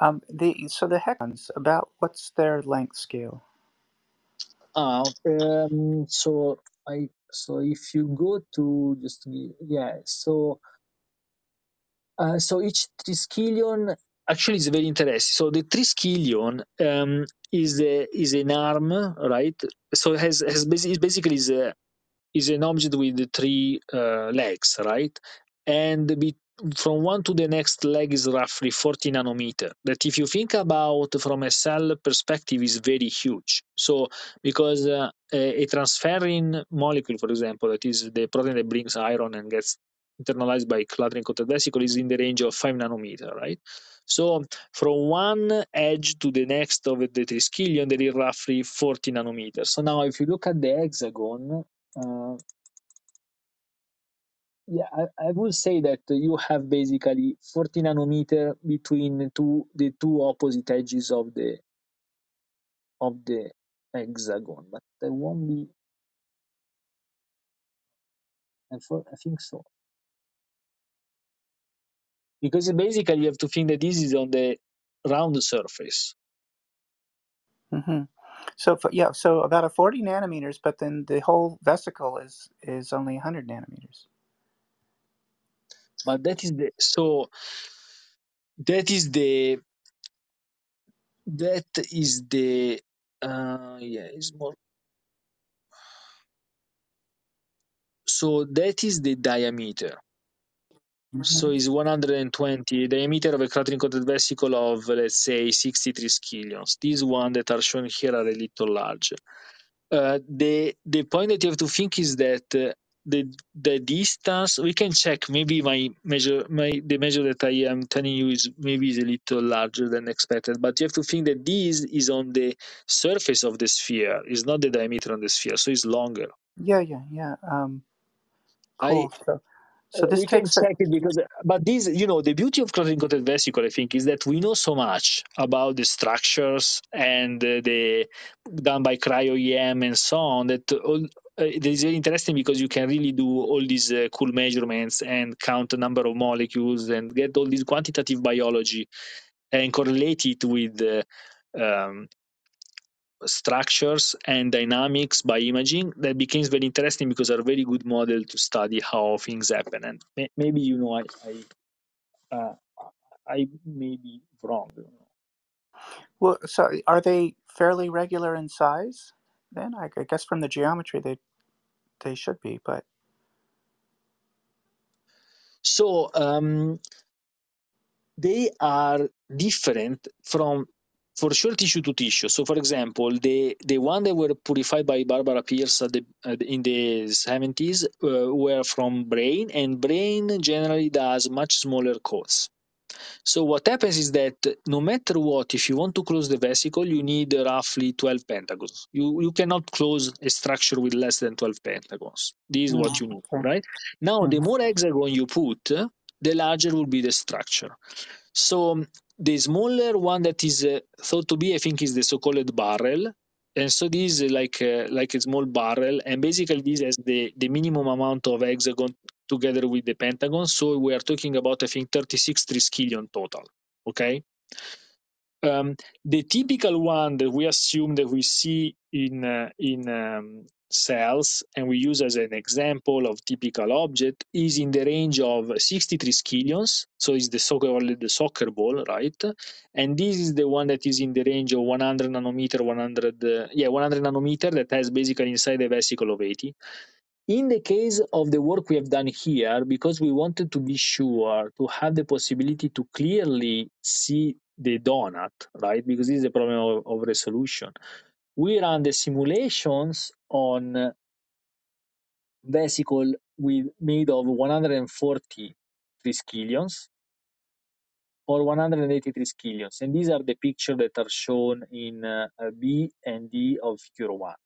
Um, the so the hexagons about what's their length scale? Ah, um, so I so if you go to just yeah, so uh, so each triskelion actually is very interesting. So the triskelion um, is a, is an arm, right? So it has has basically is a is an object with three uh, legs, right? And be, from one to the next leg is roughly 40 nanometer. That, if you think about from a cell perspective, is very huge. So, because uh, a, a transferrin molecule, for example, that is the protein that brings iron and gets internalized by clathrin coated vesicle, is in the range of 5 nanometer, right? So, from one edge to the next of the triskelion, there is roughly 40 nanometers. So, now if you look at the hexagon, uh, yeah, I, I would say that you have basically 40 nanometer between two the two opposite edges of the of the hexagon, but there won't be. I think so because basically you have to think that this is on the round surface. hmm So for, yeah, so about a 40 nanometers, but then the whole vesicle is is only 100 nanometers. But that is the so that is the that is the uh yeah it's more so that is the diameter so it's 120 The diameter of a clathrin coated vesicle of let's say 63 triskelions these one that are shown here are a little larger uh, the the point that you have to think is that uh, the the distance we can check maybe my measure my the measure that I am telling you is maybe is a little larger than expected but you have to think that this is on the surface of the sphere It's not the diameter on the sphere so it's longer Yeah, yeah, yeah. Um, I. So, so this we can takes check it because but this you know the beauty of clathrin coated vesicle i think is that we know so much about the structures and uh, the done by cryo em and so on that all, uh, it is very interesting because you can really do all these uh, cool measurements and count the number of molecules and get all this quantitative biology and correlate it with uh, um, structures and dynamics by imaging that becomes very interesting because are a very good model to study how things happen and may, maybe you know i i, uh, I may be wrong well, so are they fairly regular in size? Then I, I guess from the geometry they they should be, but so um, they are different from for sure tissue to tissue. So, for example, the the one that were purified by Barbara Pearse at the, at, in the 70s uh, were from brain, and brain generally does much smaller coats. So, what happens is that no matter what, if you want to close the vesicle, you need roughly 12 pentagons. You you cannot close a structure with less than 12 pentagons. This is what you need, right? Now, the more hexagon you put, the larger will be the structure. So the smaller one that is uh, thought to be, I think, is the so-called barrel. And so this is like uh, like a small barrel, and basically this has the, the minimum amount of hexagon together with the pentagon. So we are talking about I think 36 triskelion total. Okay. Um, the typical one that we assume that we see in uh, in um, cells and we use as an example of typical object is in the range of 63 triskelions so it's the so-called the soccer ball right? And this is the one that is in the range of 100 nanometer 100 uh, yeah 100 nanometer that has basically inside a vesicle of 80 in the case of the work we have done here because we wanted to be sure to have the possibility to clearly see the donut right? Because this is a problem of, of resolution. We run the simulations on vesicle with made of 140 triskelions or 180 triskelions, and these are the pictures that are shown in uh, B and D of figure one.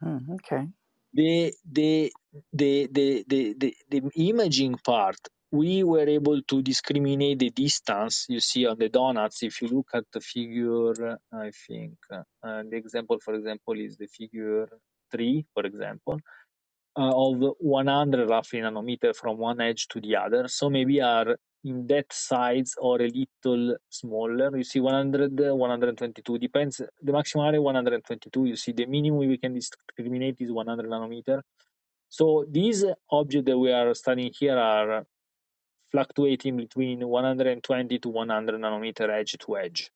Hmm, okay. The, the the the the the the imaging part we were able to discriminate the distance you see on the donuts. If you look at the figure, I think uh, the example, for example, is the figure three, for example, uh, of 100 roughly nanometer from one edge to the other. So maybe are in that size or a little smaller. You see 100, 122, depends. The maximum area 122. You see the minimum we can discriminate is 100 nanometer. So these objects that we are studying here are fluctuating between 120 to 100 nanometer edge to edge.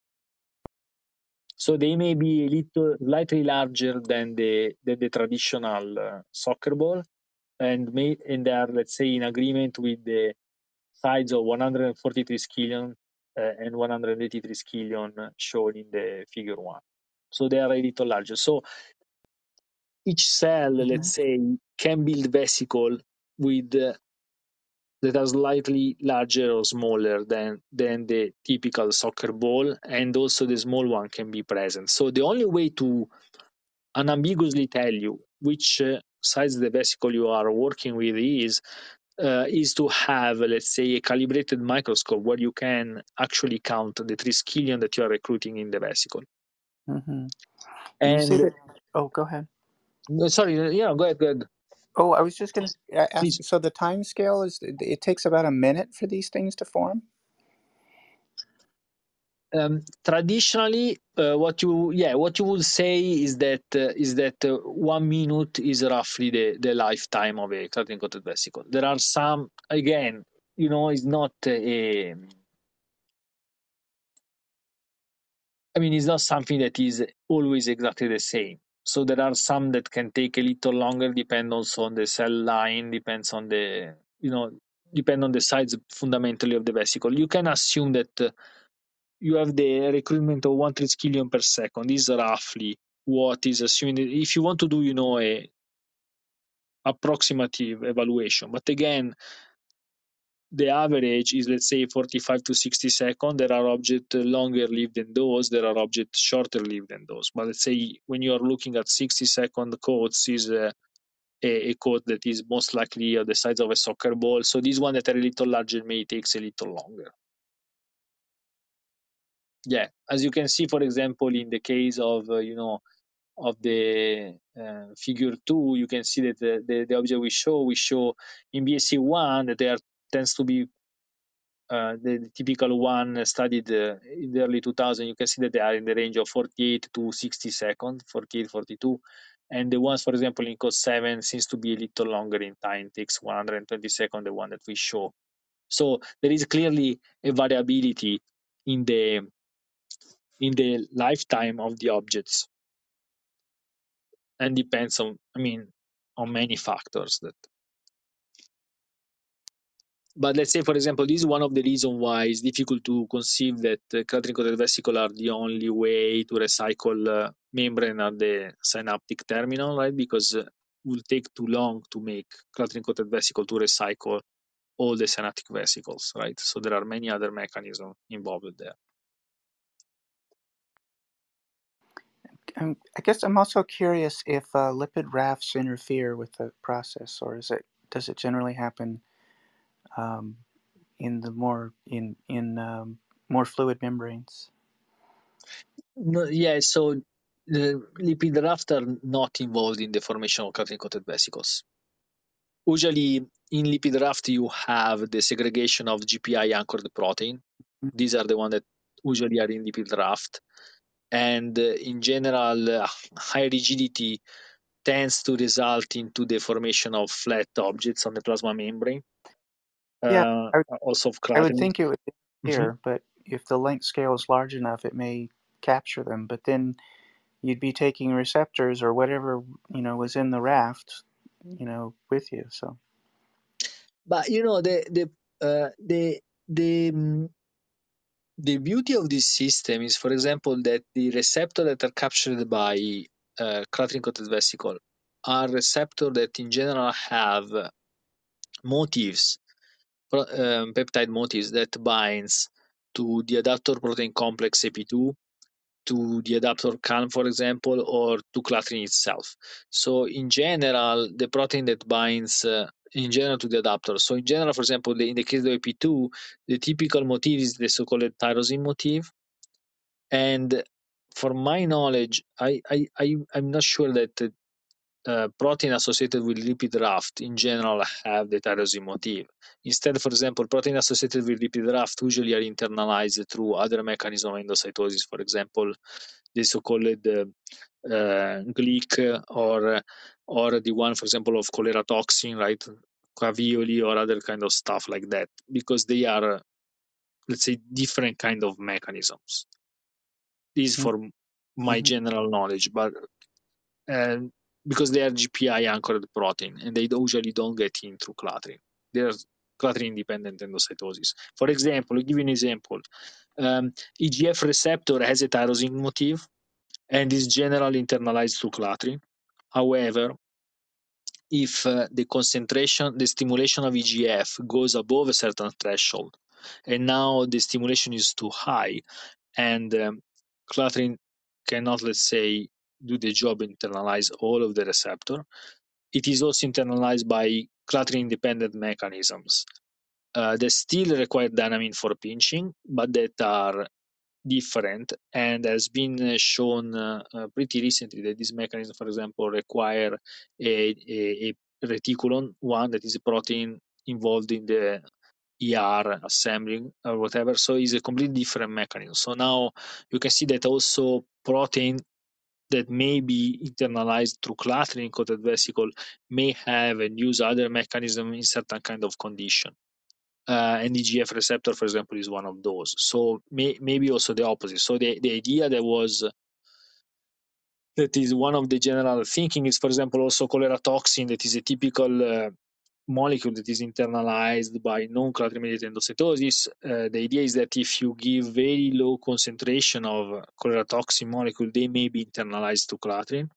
So they may be a little slightly larger than the, the, the traditional uh, soccer ball, and may and they are let's say in agreement with the size of 140 triskelion uh, and 180 triskelion shown in the figure one. So they are a little larger. So each cell, mm-hmm. let's say, can build vesicle with uh, that are slightly larger or smaller than than the typical soccer ball, and also the small one can be present. So the only way to unambiguously tell you which uh, size the vesicle you are working with is uh, is to have, let's say, a calibrated microscope where you can actually count the triskelion that you are recruiting in the vesicle. Mm-hmm. And that, oh, go ahead. Sorry, yeah, go ahead, go ahead. Oh, I was just going to ask. So the time scale is it takes about a minute for these things to form. Um, traditionally, uh, what you yeah what you would say is that uh, is that uh, one minute is roughly the the lifetime of a Clathrin coated vesicle. There are some again, you know, it's not a. I mean, it's not something that is always exactly the same. So there are some that can take a little longer, depend also on the cell line, depends on the you know depend on the size fundamentally of the vesicle. You can assume that uh, you have the recruitment of one triskelion per second. This is roughly what is assuming. If you want to do, you know, a approximative evaluation, but again, the average is let's say 45 to 60 seconds. There are objects longer lived than those. There are objects shorter lived than those. But let's say when you are looking at 60 second codes is a, a, a code that is most likely the size of a soccer ball. So this one that are a little larger may takes a little longer yeah as you can see for example in the case of uh, you know of the uh, figure two you can see that the, the, the, object we show we show in bsc1 that there tends to be uh, the, the, typical one studied uh, in the early 2000 you can see that they are in the range of 48 to 60 seconds 48 42 and the ones for example in COS7 seems to be a little longer in time. Takes 120 seconds the one that we show. So there is clearly a variability in the in the lifetime of the objects. And depends on i mean on many factors that but let's say for example this is one of the reasons why it's difficult to conceive that uh, coated vesicle are the only way to recycle uh, membrane at the synaptic terminal right? Because uh, it will take too long to make coated vesicle to recycle all the synaptic vesicles right? So there are many other mechanisms involved there. I guess I'm also curious if uh, lipid rafts interfere with the process, or is it does it generally happen um, in the more in in um, more fluid membranes? No, yeah, so the lipid rafts are not involved in the formation of Clathrin coated vesicles. Usually, in lipid raft, you have the segregation of GPI anchored protein. Mm-hmm. These are the ones that usually are in lipid raft and uh, in general uh, high rigidity tends to result into the formation of flat objects on the plasma membrane yeah uh, I would, also of I would think it would be here mm-hmm. but if the length scale is large enough it may capture them but then you'd be taking receptors or whatever you know was in the raft you know with you so but you know the the uh, the the mm, the beauty of this system is, for example, that the receptors that are captured by uh, coated vesicle are receptors that in general have motifs, um, peptide motifs that binds to the adaptor protein complex AP2, to the adaptor CALM, for example, or to clathrin itself. So in general, the protein that binds uh, in general to the adapter. So in general, for example, the, in the case of AP2, the typical motif is the so-called tyrosine motif. And for my knowledge, I, I, I, I'm not sure that uh, protein associated with lipid raft in general have the tyrosine motif. Instead, for example, protein associated with lipid raft usually are internalized through other mechanisms of endocytosis, for example, the so-called uh, uh, CLIC or or the one, for example, of cholera toxin, right, caveolae or other kind of stuff like that, because they are, let's say, different kind of mechanisms. This mm-hmm. for my mm-hmm. general knowledge, but uh, because they are GPI anchored protein and they usually don't get in through clathrin. They're clathrin independent endocytosis. For example, I'll give you an example. Um, EGF receptor has a tyrosine motif and is generally internalized through clathrin. However, if uh, the concentration, the stimulation of EGF goes above a certain threshold, and now the stimulation is too high, and um, clathrin cannot, let's say, do the job internalize all of the receptor. It is also internalized by clathrin independent mechanisms uh, still require dynamin for pinching, but that are different and has been shown uh, uh, pretty recently that this mechanism, for example, require a, a, a reticulon, one that is a protein involved in the ER assembling or whatever. So it's a completely different mechanism. So now you can see that also protein that may be internalized through clathrin coated vesicle may have and use other mechanism in certain kind of condition. Uh, and EGF receptor, for example, is one of those. So may, maybe also the opposite. So the, the idea that was that is one of the general thinking is, for example, also cholera toxin that is a typical uh, molecule that is internalized by mediated endocytosis. Uh, the idea is that if you give very low concentration of cholera toxin molecule, they may be internalized to clathrin.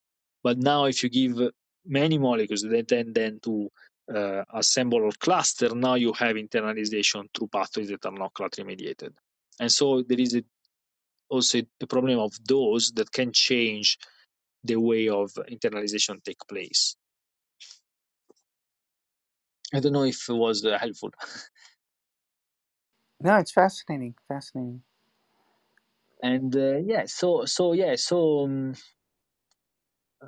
But now, if you give many molecules that tend then to uh, assemble or cluster, now you have internalization through pathways that are not clathrin mediated. And so there is a, also a problem of those that can change the way of internalization take place. I don't know if it was uh, helpful. no, it's fascinating, fascinating. And uh, yeah, so so yeah, so um, uh,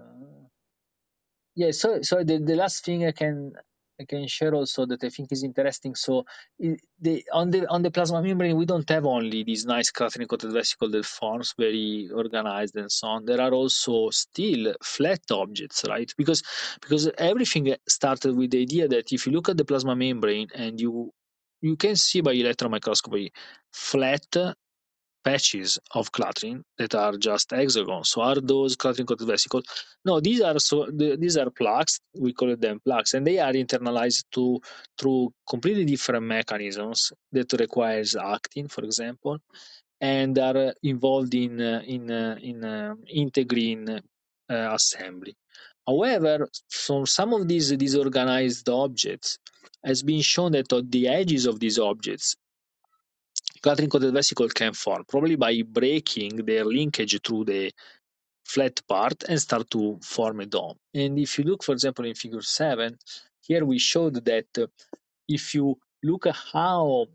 yeah, so so the, the last thing I can I can share also that I think is interesting. So the, on the on the plasma membrane, we don't have only these nice clathrin coated vesicle that forms very organized and so on. There are also still flat objects, right? Because because everything started with the idea that if you look at the plasma membrane and you you can see by electron microscopy flat patches of clathrin that are just hexagons. So are those clathrin coated vesicles? No, these are so these are plaques. We call them plaques, and they are internalized to through completely different mechanisms that requires actin, for example, and are involved in uh, in uh, in uh, integrin uh, assembly. However, for some of these disorganized objects, has been shown that on the edges of these objects clathrin coated vesicle can form, probably by breaking their linkage through the flat part and start to form a dome. And if you look, for example, in figure 7, here we showed that if you look at how,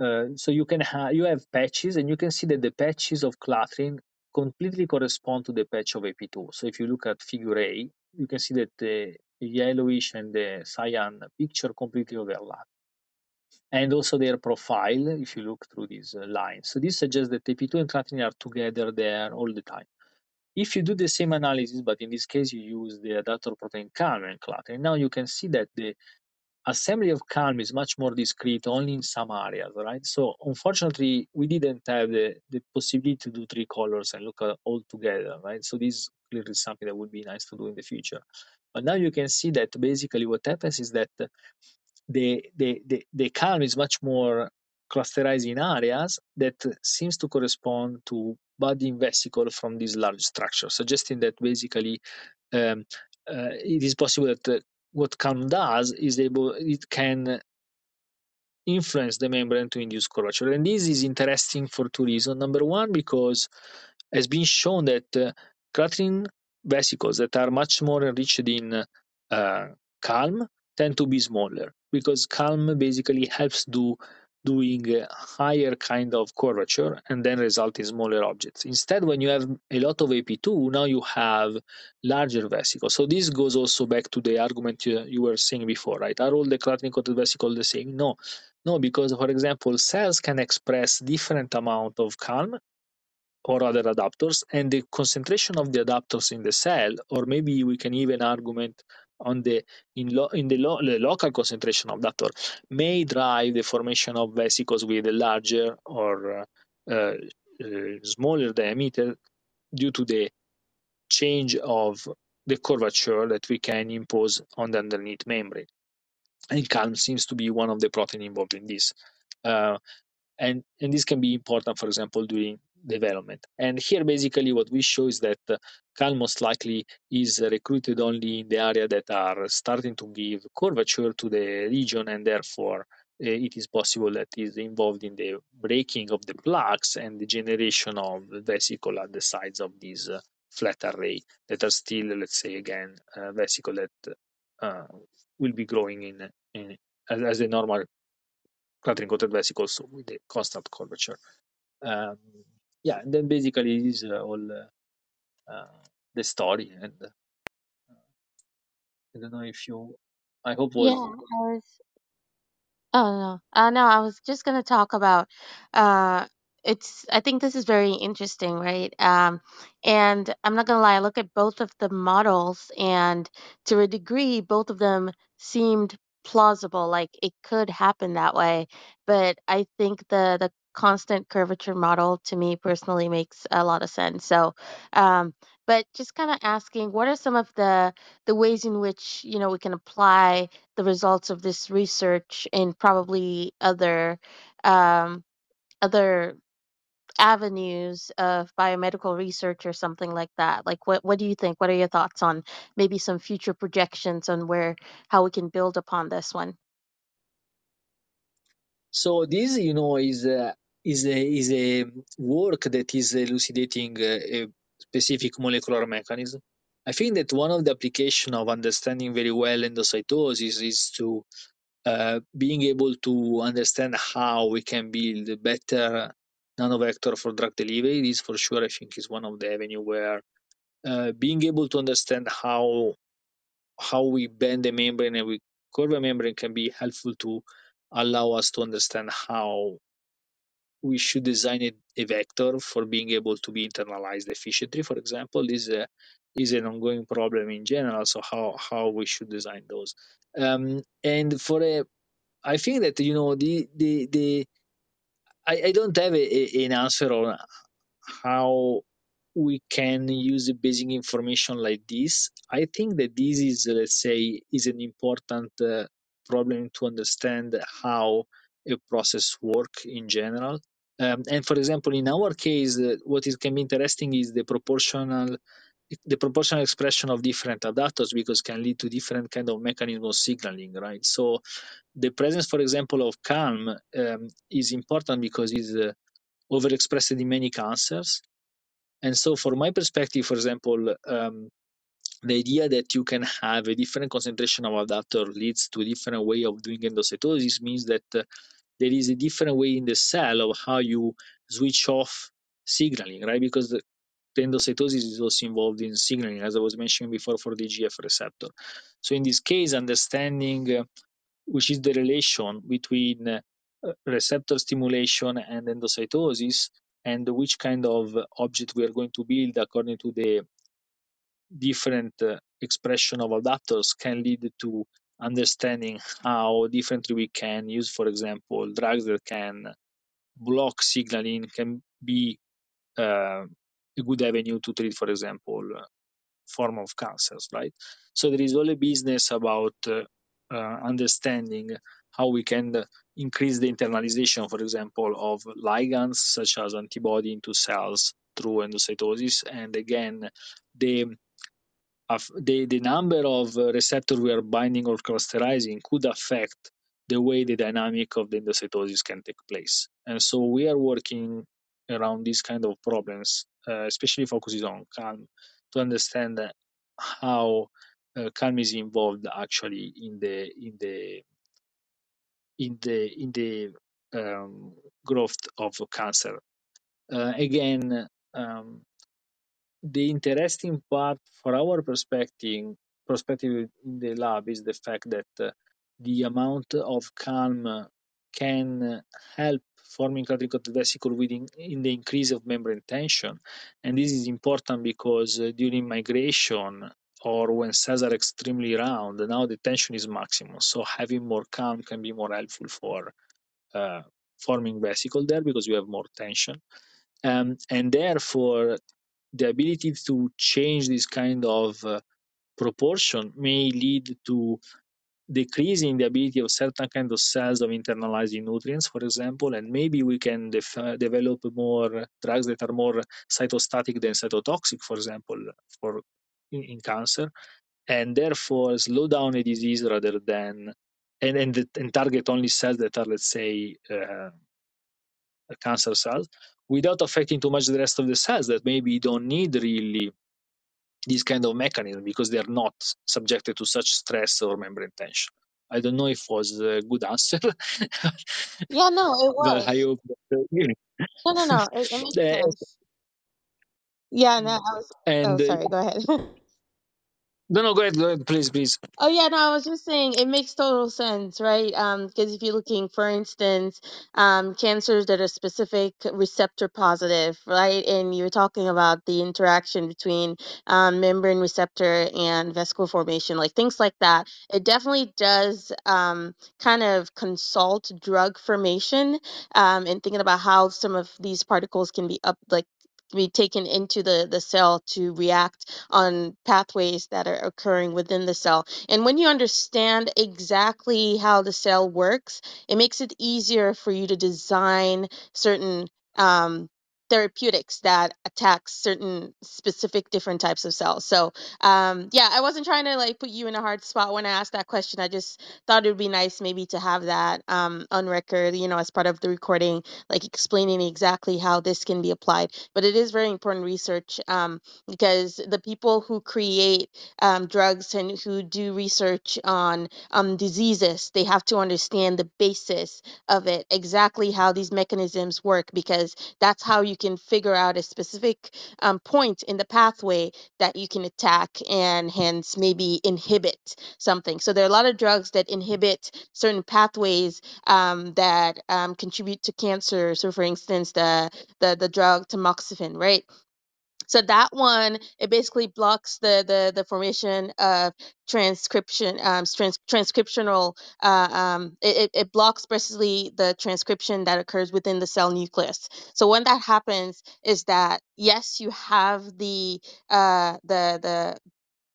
uh, so you can have, you have patches and you can see that the patches of clathrin completely correspond to the patch of AP2. So if you look at figure A, you can see that the yellowish and the cyan picture completely overlap and also their profile if you look through these uh, lines. So this suggests that AP2 and clathrin are together there all the time. If you do the same analysis, but in this case you use the adaptor protein CALM and clathrin, now you can see that the assembly of CALM is much more discrete only in some areas, right? So unfortunately, we didn't have the, the possibility to do three colors and look at all together, right? So this is clearly something that would be nice to do in the future. But now you can see that basically what happens is that the, the, the, the CALM is much more clusterized in areas that seems to correspond to budding vesicle from this large structure, suggesting that basically um, uh, it is possible that uh, what CALM does is able it can influence the membrane to induce curvature. And this is interesting for two reasons. Number one, because has been shown that uh, clathrin vesicles that are much more enriched in uh, CALM tend to be smaller because CALM basically helps do doing a higher kind of curvature and then result in smaller objects. Instead, when you have a lot of AP2, now you have larger vesicles. So this goes also back to the argument you, you were saying before, right? Are all the clathrin coated vesicles the same? No. No, because for example, cells can express different amount of CALM or other adapters and the concentration of the adapters in the cell, or maybe we can even argument on the in, lo, in the, lo, the, local concentration of adapter may drive the formation of vesicles with a larger or uh, uh, smaller diameter due to the change of the curvature that we can impose on the underneath membrane. And CALM seems to be one of the protein involved in this. Uh, and, and this can be important, for example, during development. And here, basically, what we show is that uh, CALM most likely is recruited only in the area that are starting to give curvature to the region, and therefore uh, it is possible that is involved in the breaking of the plaques and the generation of vesicle at the sides of this uh, flat array that are still, let's say again, uh, vesicle that uh, will be growing in, in as, as a normal clathrin coated vesicles with a constant curvature. Um, yeah, and then basically this is uh, all uh, uh, the story. And uh, I don't know if you, I hope was. Yeah, I was. Oh no, uh, no, I was just gonna talk about. Uh, it's. I think this is very interesting, right? Um, and I'm not gonna lie. I look at both of the models, and to a degree, both of them seemed plausible. Like it could happen that way. But I think the the constant curvature model to me personally makes a lot of sense. So, um, but just kind of asking, what are some of the the ways in which you know we can apply the results of this research in probably other um, other avenues of biomedical research or something like that? Like what what do you think? What are your thoughts on maybe some future projections on where how we can build upon this one? So this you know is a, is a, is a work that is elucidating a specific molecular mechanism i think that one of the application of understanding very well endocytosis is to uh, being able to understand how we can build better nanovector for drug delivery. This for sure, I think, is one of the avenue where uh, being able to understand how how we bend the membrane and we curve a membrane can be helpful to allow us to understand how we should design a, a vector for being able to be internalized efficiently. For example, this uh, is an ongoing problem in general. So how how we should design those, um, and for a, I think that you know the the the I, I don't have a, a, an answer on how we can use the basic information like this. I think that this is, let's say, is an important uh, problem to understand how a process work in general. Um, and for example, in our case, uh, what is can be interesting is the proportional the proportional expression of different adapters because can lead to different kind of mechanism of signaling, right? So the presence, for example, of CALM um, is important because it's uh, overexpressed in many cancers. And so, for my perspective, for example, um, the idea that you can have a different concentration of adapter leads to a different way of doing endocytosis means that uh, there is a different way in the cell of how you switch off signaling, right? Because the, endocytosis is also involved in signaling, as I was mentioning before, for the GF receptor. So in this case, understanding uh, which is the relation between uh, receptor stimulation and endocytosis and which kind of object we are going to build according to the different uh, expression of adapters can lead to understanding how differently we can use, for example, drugs that can block signaling can be uh, a good avenue to treat, for example, uh, form of cancers, right? So there is all a business about uh, uh, understanding how we can increase the internalization, for example, of ligands such as antibody into cells through endocytosis. And again, the the, the number of receptors we are binding or clusterizing could affect the way the dynamic of the endocytosis can take place. And so we are working around these kind of problems, uh, especially focuses on CALM, to understand how uh, CALM is involved actually in the in the in the in the um, growth of cancer. Uh, again, um, the interesting part for our perspective perspective in the lab is the fact that uh, the amount of CALM can help forming clavicle vesicle within in the increase of membrane tension. And this is important because uh, during migration or when cells are extremely round now the tension is maximum. So having more CALM can be more helpful for uh, forming vesicle there because you have more tension. Um, and therefore the ability to change this kind of uh, proportion may lead to decreasing the ability of certain kind of cells of internalizing nutrients, for example, and maybe we can def- develop more drugs that are more cytostatic than cytotoxic, for example, for in, in cancer, and therefore slow down a disease rather than and and, and target only cells that are, let's say, uh, cancer cells, without affecting too much the rest of the cells that maybe don't need really this kind of mechanism because they are not subjected to such stress or membrane tension. I don't know if it was a good answer. [laughs] Yeah, no, it but I was. hope that, No, no, no. It, it [laughs] uh. Yeah, no, I was. Oh, and uh, sorry. Go ahead. [laughs] no, no, go ahead, go ahead, please, please. Oh yeah, no, I was just saying it makes total sense, right? Um, because if you're looking, for instance, um, cancers that are specific receptor positive, right? And you're talking about the interaction between um, membrane receptor and vesicle formation, like things like that. It definitely does um, kind of consult drug formation um, and thinking about how some of these particles can be up, like be taken into the the cell to react on pathways that are occurring within the cell. And when you understand exactly how the cell works, it makes it easier for you to design certain um, therapeutics that attack certain specific different types of cells. So, um, yeah, I wasn't trying to like put you in a hard spot when I asked that question. I just thought it would be nice maybe to have that um, on record, you know, as part of the recording, like explaining exactly how this can be applied. But it is very important research um, because the people who create um, drugs and who do research on um, diseases, they have to understand the basis of it, exactly how these mechanisms work, because that's how you can figure out a specific um, point in the pathway that you can attack and hence maybe inhibit something. So there are a lot of drugs that inhibit certain pathways um, that um, contribute to cancer. So, for instance, the the the drug tamoxifen, right? So that one, it basically blocks the the, the formation of transcription, um, trans, transcriptional. Uh, um, it, it blocks basically the transcription that occurs within the cell nucleus. So when that happens, is that yes, you have the uh, the the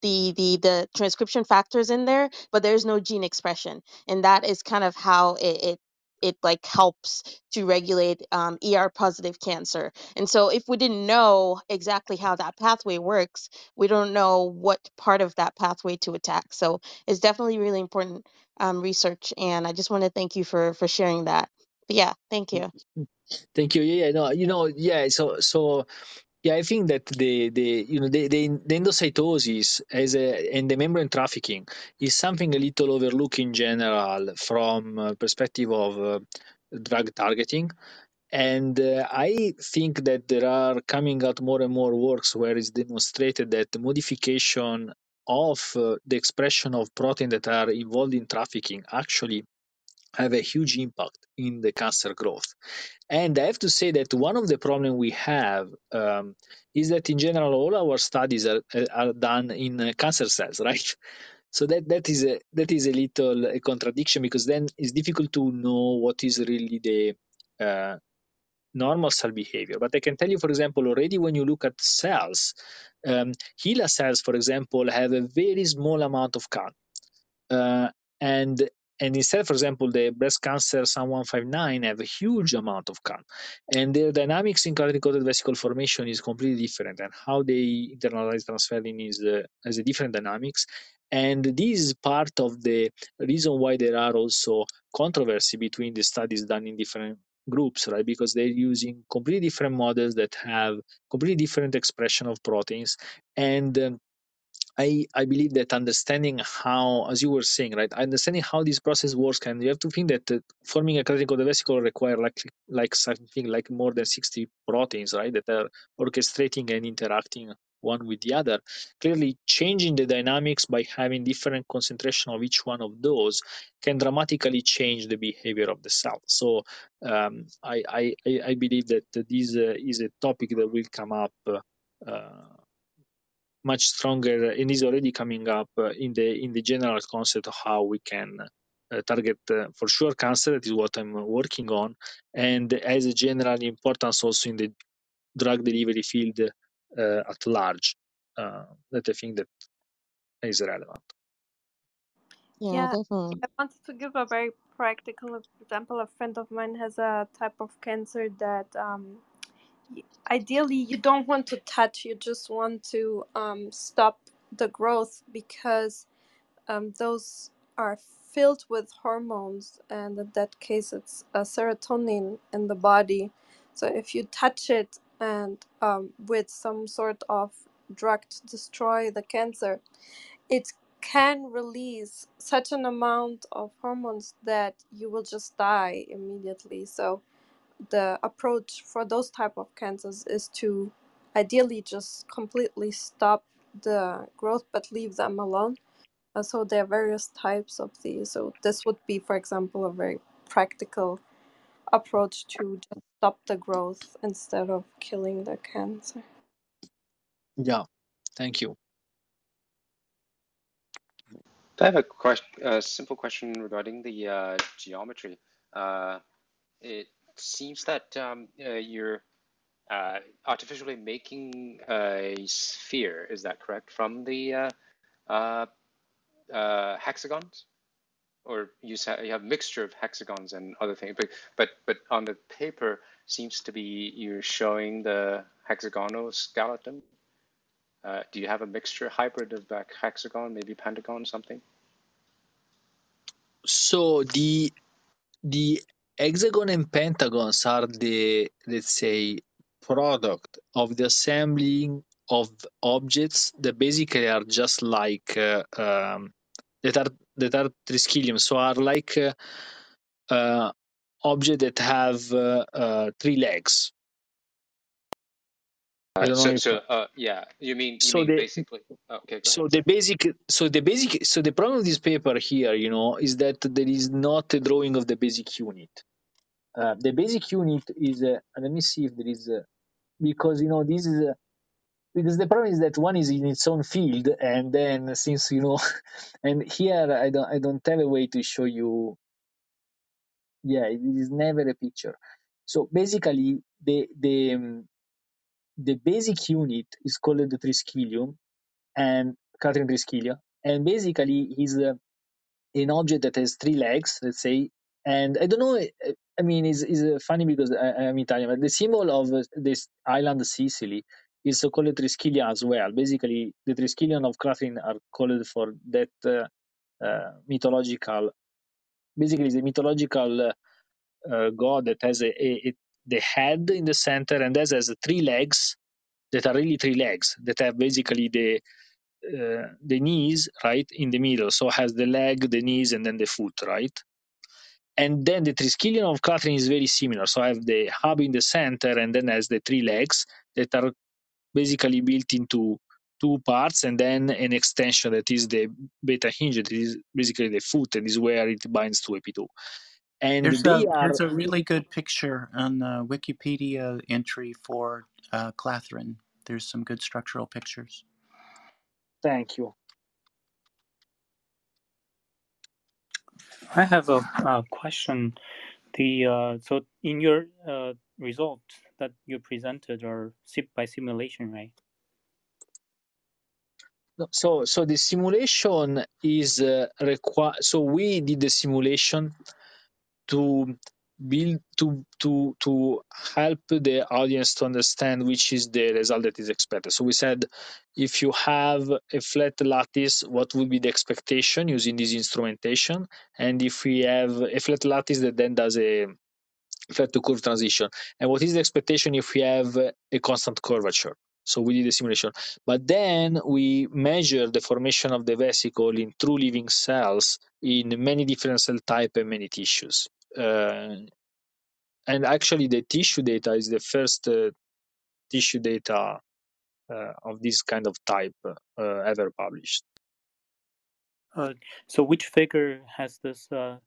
the the the transcription factors in there, but there's no gene expression, and that is kind of how it, it it like helps to regulate um, ER positive cancer. And so if we didn't know exactly how that pathway works, we don't know what part of that pathway to attack. So it's definitely really important um, research. And I just want to thank you for for sharing that. But yeah, thank you. Thank you. Yeah, yeah, no, you know, yeah. So, so yeah, I think that the the you know the the, the endocytosis as a and the membrane trafficking is something a little overlooked in general from uh, perspective of uh, drug targeting. And uh, I think that there are coming out more and more works where it's demonstrated that the modification of uh, the expression of protein that are involved in trafficking actually have a huge impact in the cancer growth. And I have to say that one of the problems we have um, is that in general all our studies are, are done in uh, cancer cells, [laughs] right? So that that is a that is a little a contradiction because then it's difficult to know what is really the uh, normal cell behavior. But I can tell you, for example, already when you look at cells, um, HeLa cells, for example, have a very small amount of CALM. Uh, and and instead, for example, the breast cancer SUM159 have a huge amount of CALM, and their dynamics in clavicle vesicle formation is completely different, and how they internalize transferrin is uh, has a different dynamics. And this is part of the reason why there are also controversy between the studies done in different groups, right? Because they're using completely different models that have completely different expression of proteins, and um, I, I believe that understanding how, as you were saying, right, understanding how this process works, and you have to think that uh, forming a critical vesicle require like like something like more than 60 proteins, right, that are orchestrating and interacting one with the other. Clearly, changing the dynamics by having different concentration of each one of those can dramatically change the behavior of the cell. So um, I, I, I believe that this uh, is a topic that will come up. Uh, much stronger and is already coming up uh, in the in the general concept of how we can uh, target uh, for sure cancer that is what i'm working on and as a general importance also in the drug delivery field uh, at large uh, that i think that is relevant Yeah, Yeah, definitely. I wanted to give a very practical example. A friend of mine has a type of cancer that um, y- ideally you don't want to touch, you just want to um, stop the growth because um, those are filled with hormones, and in that case, it's a serotonin in the body. So if you touch it and um, with some sort of drug to destroy the cancer, it can release such an amount of hormones that you will just die immediately. So the approach for those type of cancers is to ideally just completely stop the growth but leave them alone uh, so there are various types of these. So this would be, for example, a very practical approach to just stop the growth instead of killing the cancer. yeah thank you I have a question, a simple question regarding the uh, geometry. Uh, it seems that um, uh, you're uh, artificially making a sphere. Is that correct? From the uh, uh, uh, hexagons, or you you have mixture of hexagons and other things. But but but on the paper seems to be you're showing the hexagonal skeleton. Do you have a mixture hybrid of like hexagon, maybe pentagon, something? so the the hexagon and pentagons are the let's say product of the assembling of objects that basically are just like uh, um, that are that are triskelion. So are like uh, uh, objects that have uh, uh, three legs Uh, so so uh, yeah, you mean you so mean the basically? oh, okay, so the basic so the basic so the problem of this paper here you know is that there is not a drawing of the basic unit. Uh, the basic unit is uh, let me see if there is uh, because you know this is uh, because the problem is that one is in its own field and then since you know [laughs] and here i don't i don't have a way to show you. Yeah it is never a picture. So basically the the um, the basic unit is called the triskelion and clathrin triskelia and basically is uh, an object that has three legs let's say. And i don't know i mean it's, it's uh, funny because I, i'm italian but the symbol of uh, this island sicily is so called triskelia as well. Basically the triskelion of clathrin are called for that uh, uh, mythological basically the mythological uh, god that has a, a, a the head in the center and that has three legs that are really three legs that have basically the uh, the knees right in the middle. So has the leg the knees and then the foot right? And then the triskelion of clathrin is very similar. So i have the hub in the center and then has the three legs that are basically built into two parts and then an extension that is the beta hinge that is basically the foot and is where it binds to AP2 and There's they a are there's a really good picture on the Wikipedia entry for uh, Clathrin. There's some good structural pictures. thank you I have a, a question. The uh, so in your uh, results that you presented are sim- by simulation, right? No, so so the simulation is uh, required so we did the simulation to build to to to help the audience to understand which is the result that is expected so we said if you have a flat lattice what would be the expectation using this instrumentation and if we have a flat lattice that then does a flat to curve transition and what is the expectation if we have a constant curvature So we did a simulation. But then we measured the formation of the vesicle in true living cells in many different cell type and many tissues. Uh, and actually, the tissue data is the first uh, tissue data uh, of this kind of type uh, ever published. Uh, so which figure has this uh,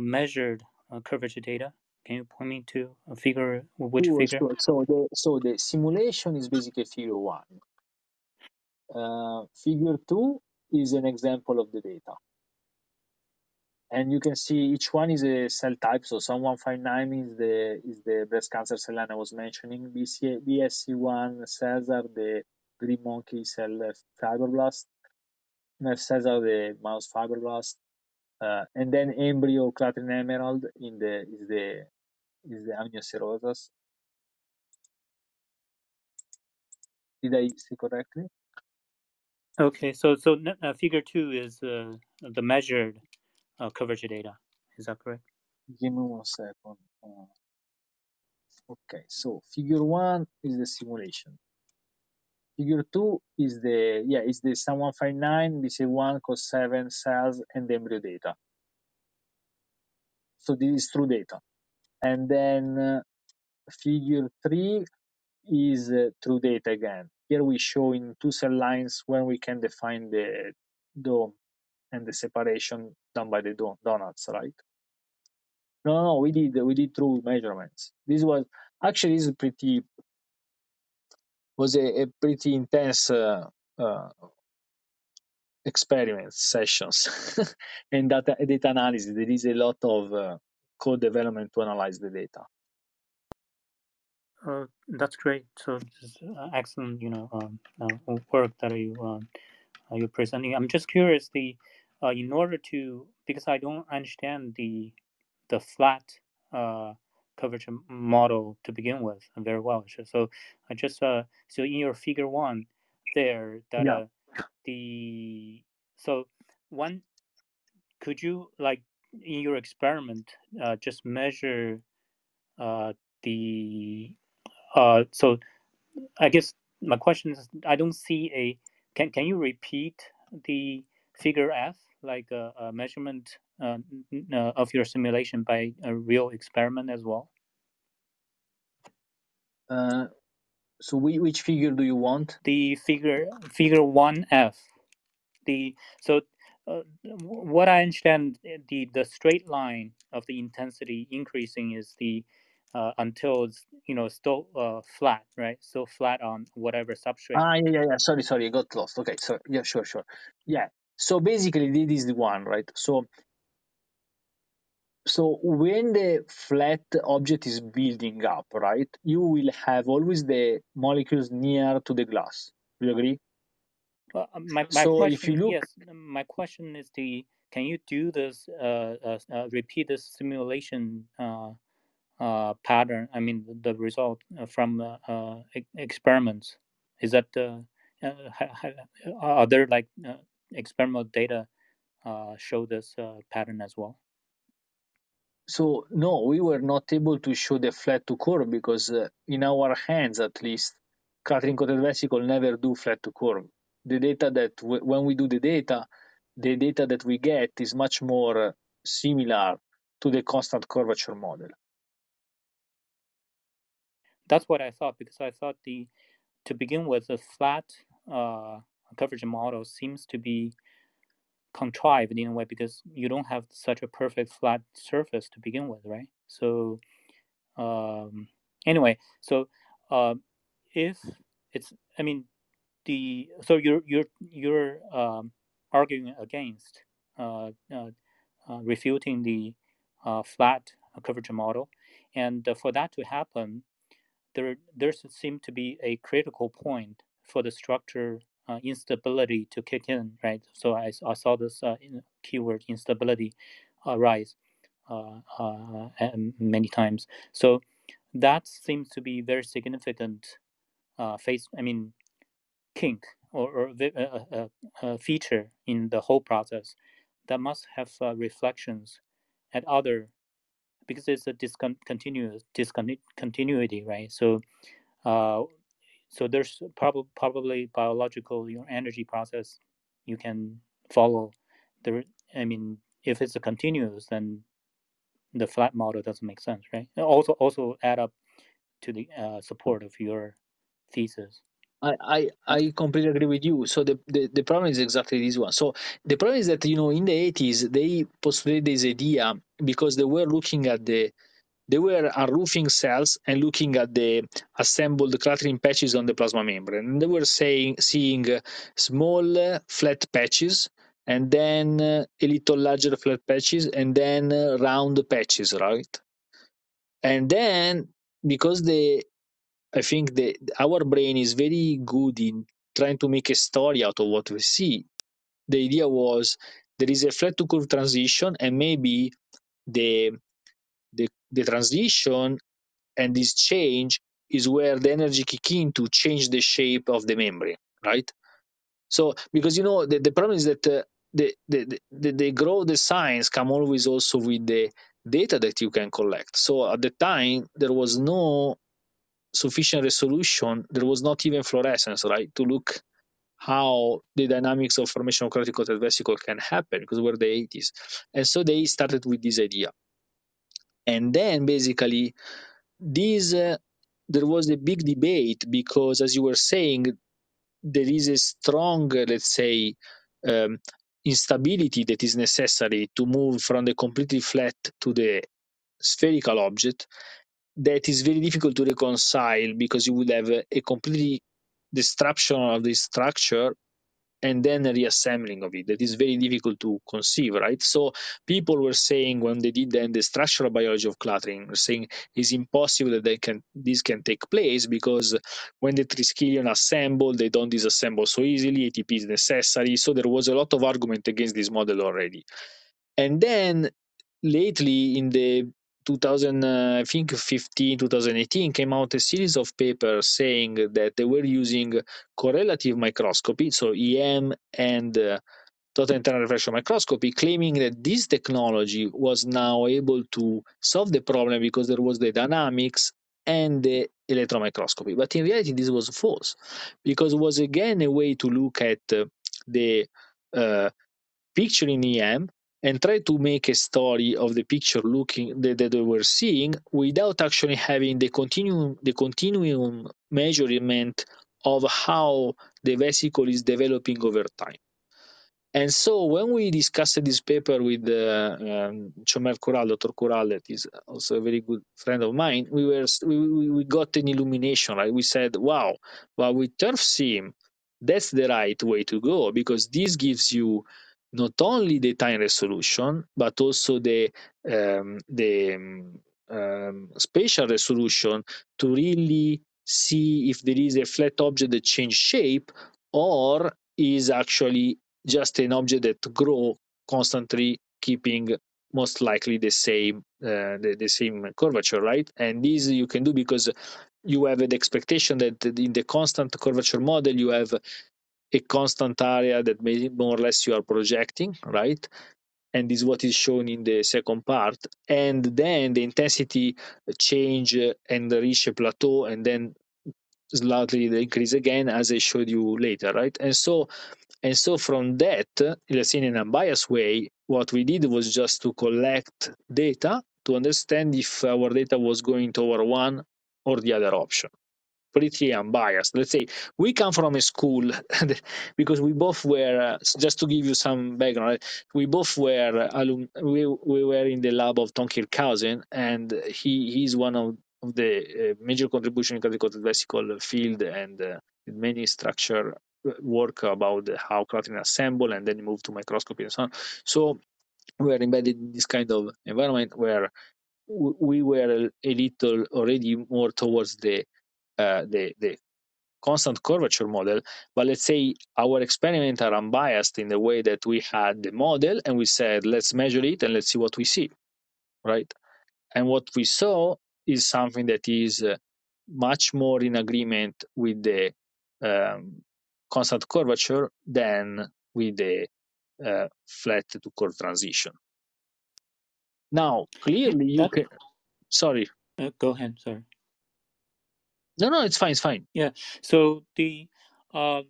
measured curvature data? Can you point me to a figure? Which sure, figure? Sure. So the so the simulation is basically figure one. Uh, figure two is an example of the data. And you can see each one is a cell type. So SUM 159 is the is the breast cancer cell line I was mentioning. BC, BSC1 cells are the green monkey cell fibroblast. Nerve cells are the mouse fibroblast. Uh, and then embryo clathrin emerald in the is the is the amnioserosa. Did I see correctly? Okay, so so uh, figure two is uh, the measured uh, coverage data. Is that correct? Give me one second. Uh, okay, so figure one is the simulation. Figure two is the yeah is the SUM 159 BC1 COS7 cells and embryo data. So this is true data, and then uh, figure three is uh, true data again. Here we show in two cell lines when we can define the dome and the separation done by the don- donuts, right? No, no, we did we did true measurements. This was actually this is pretty was a, a pretty intense uh, uh, experiment sessions [laughs] and data data analysis. There is a lot of uh, code development to analyze the data. Uh, that's great. So this uh, excellent, you know, um, uh, work that you um, uh, you're presenting. I'm just curious. The uh, in order to because I don't understand the the flat uh, coverage model to begin with very well. So I just uh, so in your figure one there that Yeah. the so one could you like in your experiment uh, just measure uh, the uh, so I guess my question is I don't see a can can you repeat the figure F like a, a measurement uh, uh, of your simulation by a real experiment as well? Uh, so we, which figure do you want? The figure figure one F. The so uh, what I understand the the straight line of the intensity increasing is the uh, until it's you know still uh, flat, right? Still flat on whatever substrate. Ah, yeah, yeah, yeah. Sorry, sorry, I got lost. Okay, so yeah, sure, sure. Yeah. So basically, this is the one, right? So, so when the flat object is building up, right, you will have always the molecules near to the glass. Do you agree? Well, uh, my my So question, if you look, yes, my question is the can you do this uh, uh, uh repeat this simulation uh, uh, pattern? I mean the result uh, from uh, uh, e- experiments. Is that uh, uh, ha- ha- are there like uh, experimental data uh, show this uh, pattern as well? so no, we were not able to show the flat to curve because uh, in our hands, at least, clathrin coated vesicle never do flat to curve. The data that w- when we do the data, the data that we get is much more uh, similar to the constant curvature model. That's what I thought because I thought the to begin with the flat uh, coverage model seems to be contrived in a way because you don't have such a perfect flat surface to begin with, right? So um, anyway, so uh, if it's, I mean, the so you're you're you're um, arguing against uh, uh, uh, refuting the uh, flat coverage model, and uh, for that to happen, there there seems to be a critical point for the structure uh, instability to kick in, right? So I, I saw this uh, keyword instability arise uh, uh, many times. So that seems to be very significant uh, face. I mean, kink or, or a, feature in the whole process that must have reflections at other because it's a discontinuous discontinuity, right? So, so there's probably probably biological your energy process you can follow. There, I mean, if it's a continuous, then the flat model doesn't make sense, right? Also, also add up to the uh, support of your thesis. I, I, I completely agree with you. So the, the, the problem is exactly this one. So the problem is that you know in the 80s they postulated this idea because they were looking at the they were unroofing cells and looking at the assembled clathrin patches on the plasma membrane. And they were saying seeing uh, small uh, flat patches and then uh, a little larger flat patches and then round patches, right? And then because the I think the our brain is very good in trying to make a story out of what we see. The idea was there is a flat to curve transition, and maybe the the, transition and this change is where the energy kick in to change the shape of the membrane, right? So because you know the, the problem is that uh, the, the, the, the growth the science come always also with the data that you can collect. So at the time there was no sufficient resolution, there was not even fluorescence, right, to look how the dynamics of formation of coated vesicle can happen because we're the 80s. And so they started with this idea. And then basically, this uh, there was a big debate because, as you were saying, there is a strong, let's say, um, instability that is necessary to move from the completely flat to the spherical object that is very difficult to reconcile because you would have a, a completely destruction of the structure and then reassembling of it. That is very difficult to conceive right? So people were saying when they did then the structural biology of clathrin were saying it's impossible that they can this can take place because when the triskelion assemble they don't disassemble so easily atp is necessary. So there was a lot of argument against this model already. And then lately in the 2000, uh, I think 15, 2018 came out a series of papers saying that they were using correlative microscopy, so EM and uh, total internal reflection microscopy, claiming that this technology was now able to solve the problem because there was the dynamics and the electron microscopy. But in reality, this was false because it was again a way to look at uh, the uh, picture in EM and try to make a story of the picture looking that, that we were seeing without actually having the continuum the continuum measurement of how the vesicle is developing over time. And so when we discussed this paper with uh, um, Comert Kural, Dr. Kural, that is also a very good friend of mine, we were we, we got an illumination. Right? We said, "Wow, well with TIRF-SIM, that's the right way to go because this gives you not only the time resolution but also the um, the um, spatial resolution to really see if there is a flat object that change shape or is actually just an object that grow constantly keeping most likely the same uh, the, the same curvature right? And this you can do because you have the expectation that in the constant curvature model you have a constant area that may, more or less you are projecting, right? And this is what is shown in the second part. And then the intensity change and reach a plateau and then slightly increase again as I showed you later, right? And so and so from that, let's say in an unbiased way, what we did was just to collect data to understand if our data was going toward one or the other option pretty unbiased. Let's say we come from a school [laughs] because we both were, uh, just to give you some background, we both were alum, we, we were in the lab of Tom Kirchhausen, and he he's one of, the uh, major contribution in clathrin vesicle field and uh, many structure uh, work about how clathrin assemble and then move to microscopy and so on. So we are embedded in this kind of environment where we were a little already more towards the uh, the the constant curvature model, but let's say our experiments are unbiased in the way that we had the model and we said, let's measure it and let's see what we see, right? And what we saw is something that is uh, much more in agreement with the um, constant curvature than with the uh, flat to curve transition. Now, clearly, you that, can. Sorry. Uh, go ahead. Sorry. No, no, it's fine. It's fine. Yeah. So the uh,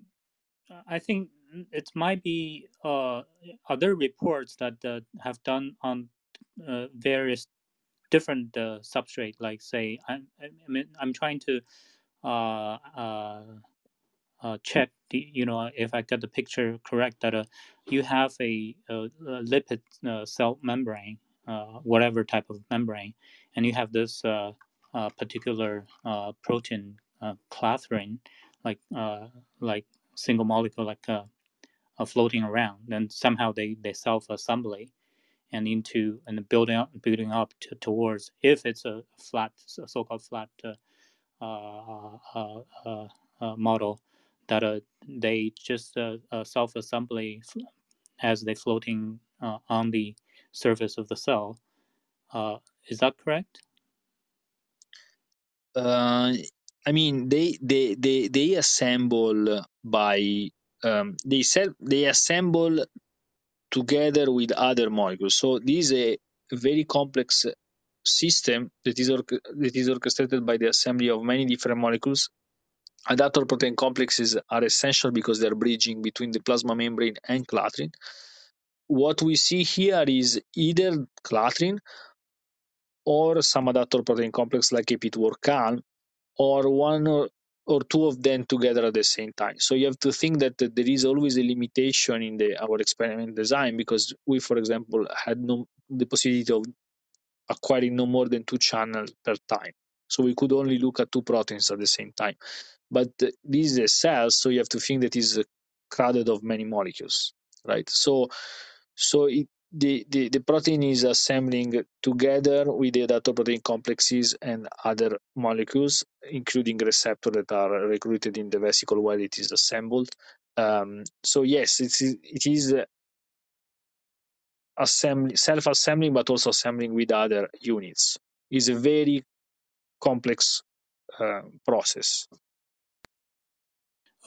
I think it might be uh, other reports that uh, have done on uh, various different uh, substrate. Like say, I, I mean, I'm trying to uh, uh, uh, check the you know if I get the picture correct that uh, you have a, a, a lipid uh, cell membrane, uh, whatever type of membrane, and you have this uh, uh, particular uh, protein uh, clathrin, like uh, like single molecule like uh, floating around. Then somehow they they self assembly and into and building up building up to, towards if it's a flat so called flat. Model that they just uh, self-assembly as they floating on the surface of the cell. Uh, is that correct? Uh, I mean, they they they they assemble by um, they self they assemble together with other molecules. So this is a very complex system that is orc- that is orchestrated by the assembly of many different molecules. Adaptor protein complexes are essential because they're bridging between the plasma membrane and clathrin. What we see here is either clathrin or some adaptor protein complex like AP2 or or one or, or two of them together at the same time. So you have to think that there is always a limitation in the our experiment design because we, for example, had no the possibility of acquiring no more than two channels per time. So we could only look at two proteins at the same time. But this is a cell, so you have to think that is crowded of many molecules, right? So, so it, the, the, the protein is assembling together with the adaptor protein complexes and other molecules, including receptors that are recruited in the vesicle where it is assembled. Um, so yes, it is, it is assembly, self-assembling, but also assembling with other units. is a very complex uh, process.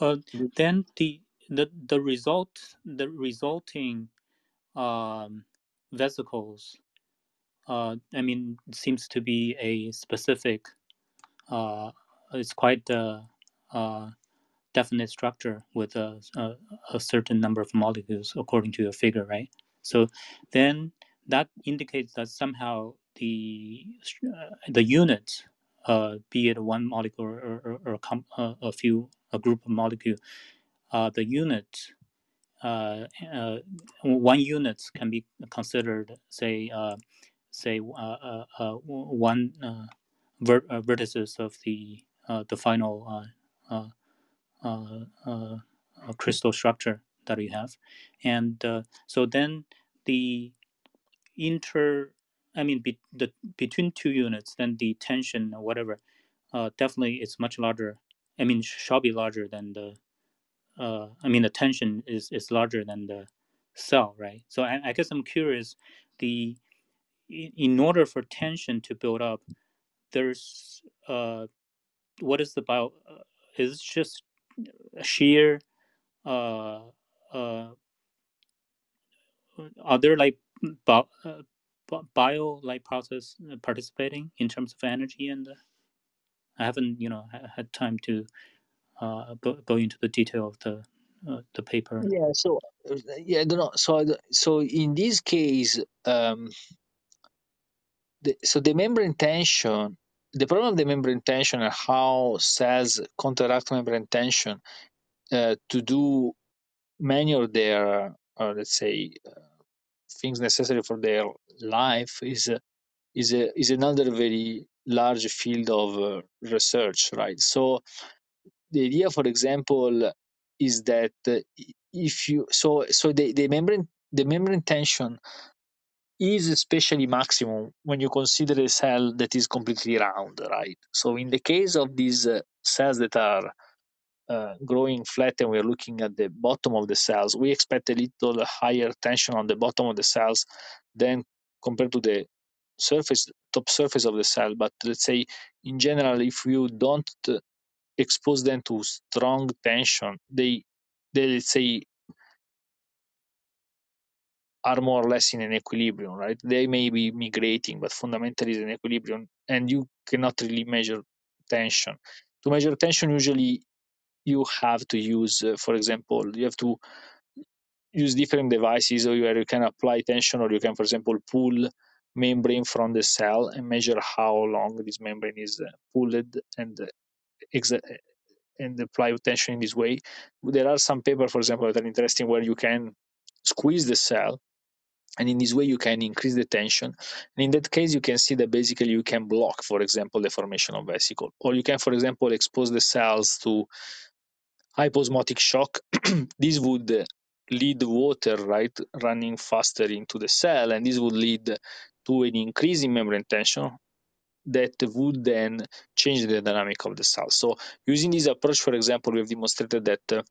Uh, then the the the result the resulting um, vesicles. Uh, I mean, seems to be a specific. Uh, it's quite a, a definite structure with a, a, a certain number of molecules according to your figure, right? So then that indicates that somehow the uh, the unit, uh, be it one molecule or, or, or a, uh, few a group of molecule, uh, the unit, uh, uh, one unit can be considered, say, uh, say uh, uh, uh, one ver- vertices of the the final crystal structure that you have, and so then the inter, I mean, be, the between two units, then the tension or whatever, definitely it's much larger. I mean, shall be larger than the. Uh, I mean, the tension is is larger than the cell, right? So I, I guess I'm curious, the in, order for tension to build up, there's uh, what is the bio? Uh, is it just sheer uh, uh, are there like bio, uh, bio like process uh, participating in terms of energy and uh, I haven't you know had time to uh, go, into the detail of the uh, the paper. Yeah. So yeah, I don't know. So so in this case, um, the, so the membrane tension. The problem of the membrane tension and how cells counteract membrane tension uh, to do many of their, uh, let's say, uh, things necessary for their life is is is another very large field of uh, research, right? So the idea, for example, is that if you so so the, the membrane the membrane tension is especially maximum when you consider a cell that is completely round, right? So in the case of these uh, cells that are uh, growing flat and we're looking at the bottom of the cells, we expect a little higher tension on the bottom of the cells than compared to the surface, top surface of the cell. But let's say in general, if you don't expose them to strong tension, they, they let's say are more or less in an equilibrium, right? They may be migrating, but fundamentally is an equilibrium, and you cannot really measure tension. to measure tension, usually you have to use, uh, for example, you have to use different devices where you can apply tension or you can, for example, pull membrane from the cell and measure how long this membrane is uh, pulled and and apply tension in this way. There are some papers, for example, that are interesting where you can squeeze the cell and in this way you can increase the tension. And in that case you can see that basically you can block for example the formation of vesicle. Or you can for example expose the cells to hyposmotic shock. [clears throat] This would lead water right running faster into the cell and this would lead to an increase in membrane tension that would then change the dynamic of the cell so using this approach for example we have demonstrated that uh,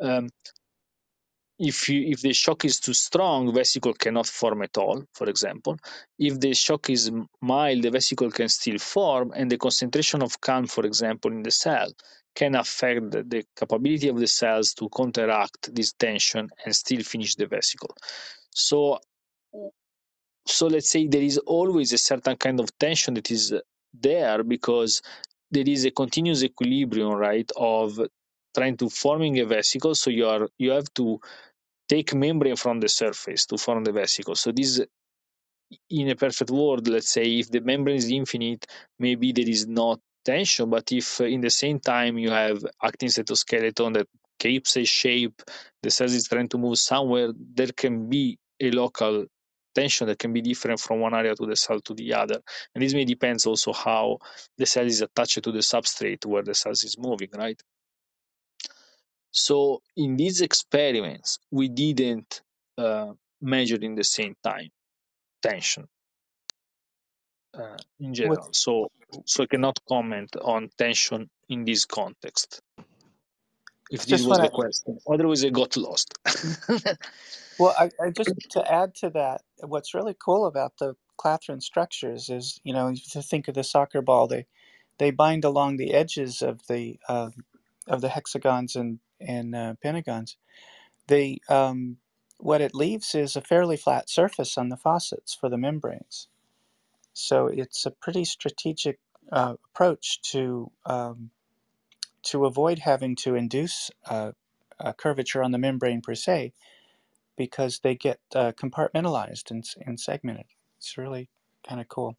um, if you, if the shock is too strong, vesicle cannot form at all, for example. If the shock is mild, the vesicle can still form, and the concentration of CALM, for example, in the cell can affect the, the capability of the cells to counteract this tension and still finish the vesicle. So, so let's say there is always a certain kind of tension that is there because there is a continuous equilibrium, right, of trying to forming a vesicle. So you are you have to take membrane from the surface to form the vesicle. So this, in a perfect world, let's say if the membrane is infinite, maybe there is not tension. But if uh, in the same time you have actin cytoskeleton that keeps a shape, the cell is trying to move somewhere, there can be a local tension that can be different from one area to the cell to the other. And this may depends also how the cell is attached to the substrate where the cell is moving, right? So in these experiments, we didn't uh, measure in the same time tension uh, in general. With, so so I cannot comment on tension in this context. If this was the to, question, otherwise it got lost. [laughs] well, I, I just to add to that, what's really cool about the Clathrin structures is, you know, to think of the soccer ball, they they bind along the edges of the uh, of the hexagons and and uh, pentagons. They um, what it leaves is a fairly flat surface on the faucets for the membranes. So it's a pretty strategic uh, approach to um, to avoid having to induce uh, a curvature on the membrane per se, because they get uh, compartmentalized and, and segmented. It's really kind of cool.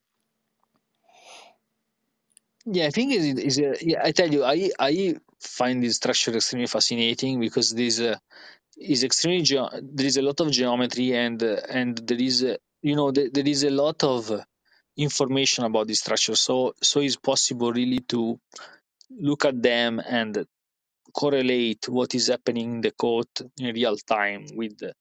yeah, I think is is yeah. I tell you, I I find this structure extremely fascinating because this uh, is extremely there is a lot of geometry and uh, and there is uh, you know there is a lot of uh, information about this structure. So so it's possible really to look at them and correlate what is happening in the code in real time with the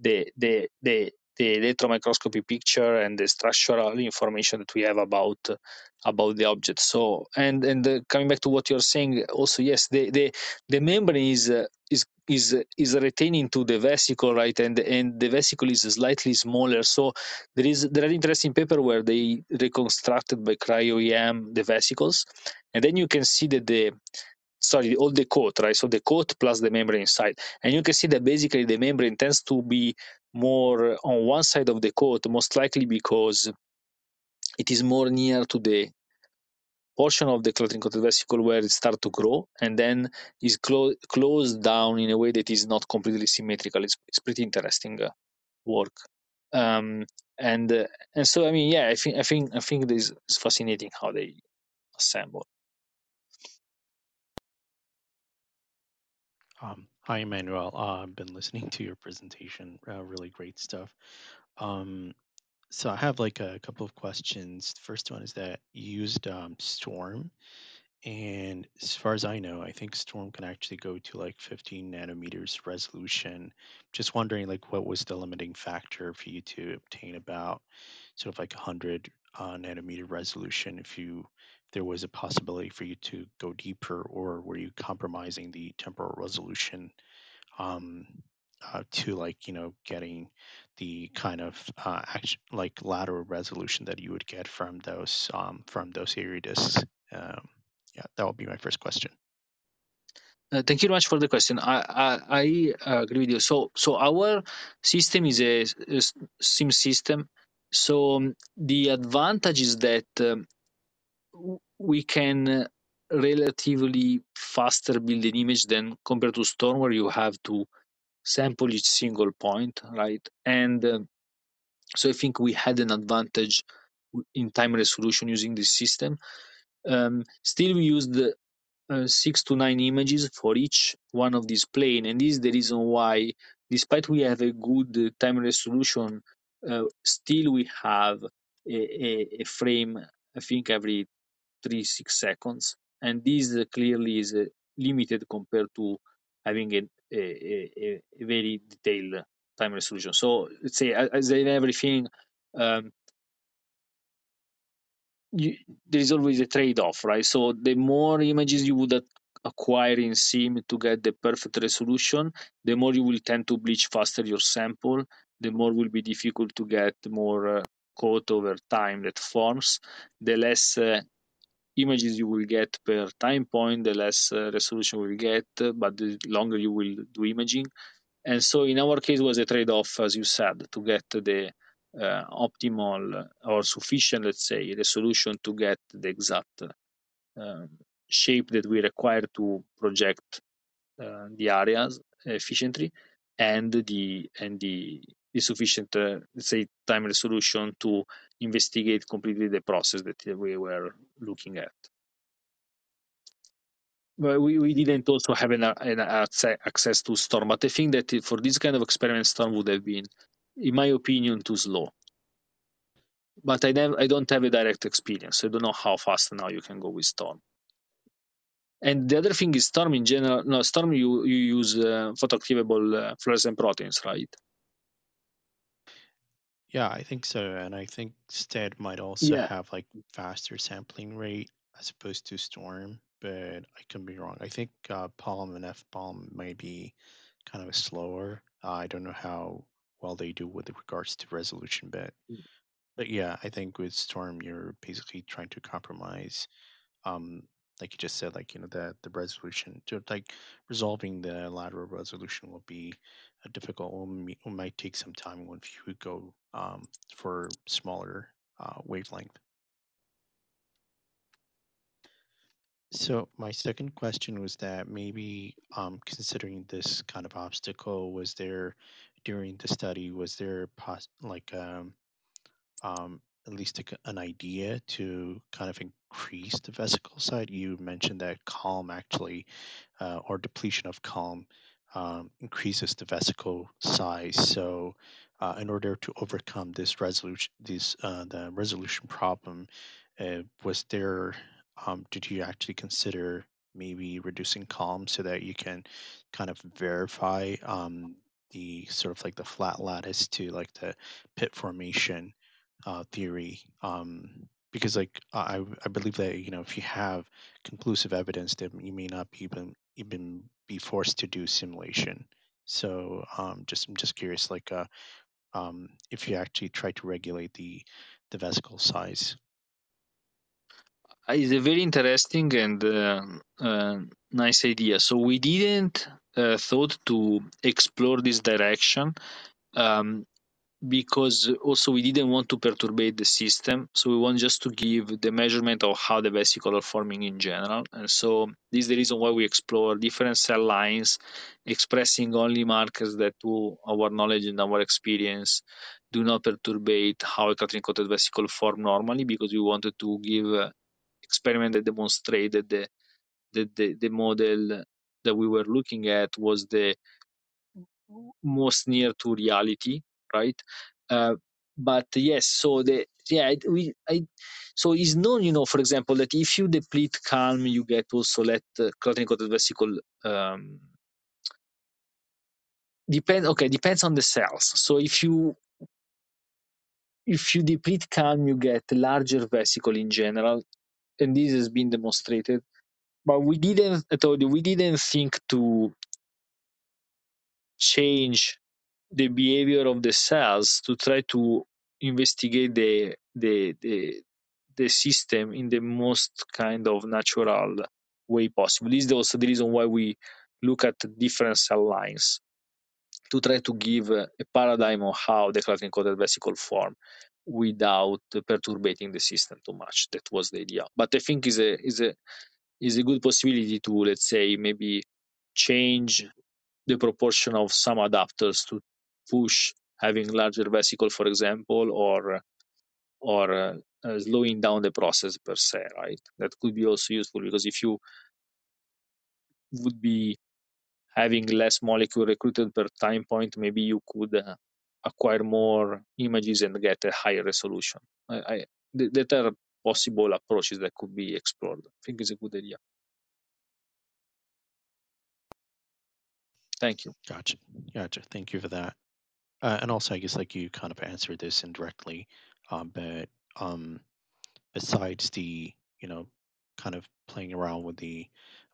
the the the, the electron microscopy picture and the structural information that we have about about the object. So and and uh, coming back to what you're saying also yes the the, the membrane is uh, is is is retaining to the vesicle right? And and the vesicle is slightly smaller. So there is there are interesting paper where they reconstructed by cryo em the vesicles and then you can see that the sorry, all the coat, right? So the coat plus the membrane inside. And you can see that basically the membrane tends to be more on one side of the coat, most likely because it is more near to the portion of the Clathrin coated vesicle where it starts to grow and then is clo- closed down in a way that is not completely symmetrical. It's, it's pretty interesting uh, work. Um, and uh, and so I mean, yeah, I think I think I think this is fascinating how they assemble. Um, hi, Emmanuel. Uh, I've been listening to your presentation. Uh, really great stuff. Um, so I have like a couple of questions. First one is that you used um, Storm, and as far as I know, I think Storm can actually go to like 15 nanometers resolution. Just wondering, like, what was the limiting factor for you to obtain about sort of like 100 uh, nanometer resolution if you there was a possibility for you to go deeper, or were you compromising the temporal resolution um, uh, to like you know getting the kind of uh, act- like lateral resolution that you would get from those um, from those discs? Um, yeah, that would be my first question. Uh, thank you very much for the question. I, I, I agree with you. So so our system is a, a SIM system. So um, the advantage is that um, we can relatively faster build an image than compared to Storm, where you have to sample each single point, right? And uh, so I think we had an advantage in time resolution using this system. Um, still, we used uh, six to nine images for each one of these plane, and this is the reason why, despite we have a good uh, time resolution, uh, still we have a, a, a, frame. I think every three six seconds, and this uh, clearly is uh, limited compared to having a, a, a, very detailed time resolution. So let's say as in everything. Um, you, there is always a trade-off, right? So the more images you would acquire in SIM to get the perfect resolution, the more you will tend to bleach faster your sample, the more will be difficult to get more uh, coat over time that forms, the less uh, images you will get per time point, the less uh, resolution you will get, but the longer you will do imaging. And so in our case was a trade-off, as you said, to get the uh, optimal or sufficient, let's say, resolution to get the exact uh, shape that we require to project uh, the areas efficiently, and the and the, the sufficient, uh, let's say, time resolution to investigate completely the process that we were looking at. But we, we didn't also have an, an access to Storm, but I think that for this kind of experiment, Storm would have been in my opinion, too slow. But I never, I don't have a direct experience. So I don't know how fast now you can go with Storm. And the other thing is Storm in general. No, Storm you you use uh, photoactivable uh, fluorescent proteins, right? Yeah, I think so, and I think STED might also Yeah. have like faster sampling rate as opposed to Storm, but I can be wrong. I think uh, Palm and F Palm might be kind of slower. Uh, I don't know how well they do with regards to resolution but Mm. but yeah i think with storm you're basically trying to compromise um like you just said like you know the the resolution to like resolving the lateral resolution will be a difficult will, will might take some time when you go um for smaller uh, wavelength so my second question was that maybe um, considering this kind of obstacle, was there during the study was there pos- like um, um, at least a, an idea to kind of increase the vesicle side? You mentioned that CALM actually, uh, or depletion of CALM, um, increases the vesicle size. So, uh, in order to overcome this resolution, this uh, the resolution problem, uh, was there? Um, did you actually consider maybe reducing CALM so that you can kind of verify um, the sort of like the flat lattice to like the pit formation uh, theory um, because like I, I believe that you know if you have conclusive evidence that you may not be even even be forced to do simulation so um, just I'm just curious like uh, um, if you actually try to regulate the the vesicle size Uh, It's a very interesting and uh, uh, nice idea. So we didn't uh, thought to explore this direction um, because also we didn't want to perturbate the system. So we want just to give the measurement of how the vesicle are forming in general. And so this is the reason why we explore different cell lines, expressing only markers that, to our knowledge and our experience, do not perturbate how a clathrin coated vesicle form normally, because we wanted to give uh, experiment that demonstrated the, the, the, the model that we were looking at was the most near to reality, right? Uh, but yes, so the yeah we I so it's known, you know, for example, that if you deplete CALM, you get also let uh, coated vesicle um, depend. Okay, depends on the cells. So if you if you deplete CALM, you get larger vesicle in general, and this has been demonstrated. But we didn't. I told you we didn't think to change the behavior of the cells to try to investigate the the the, the system in the most kind of natural way possible. This is also the reason why we look at different cell lines to try to give a paradigm of how the clathrin coated vesicle form without perturbating the system too much. That was the idea. But I think is a is a is a good possibility to let's say maybe change the proportion of some adapters to push having larger vesicle for example or or uh, uh, slowing down the process per se right that could be also useful because if you would be having less molecule recruited per time point maybe you could uh, acquire more images and get a higher resolution I, I that are possible approaches that could be explored i think it's a good idea Thank you. Gotcha. Gotcha. Thank you for that. Uh, and also, I guess like you kind of answered this indirectly, um, but um, besides the you know kind of playing around with the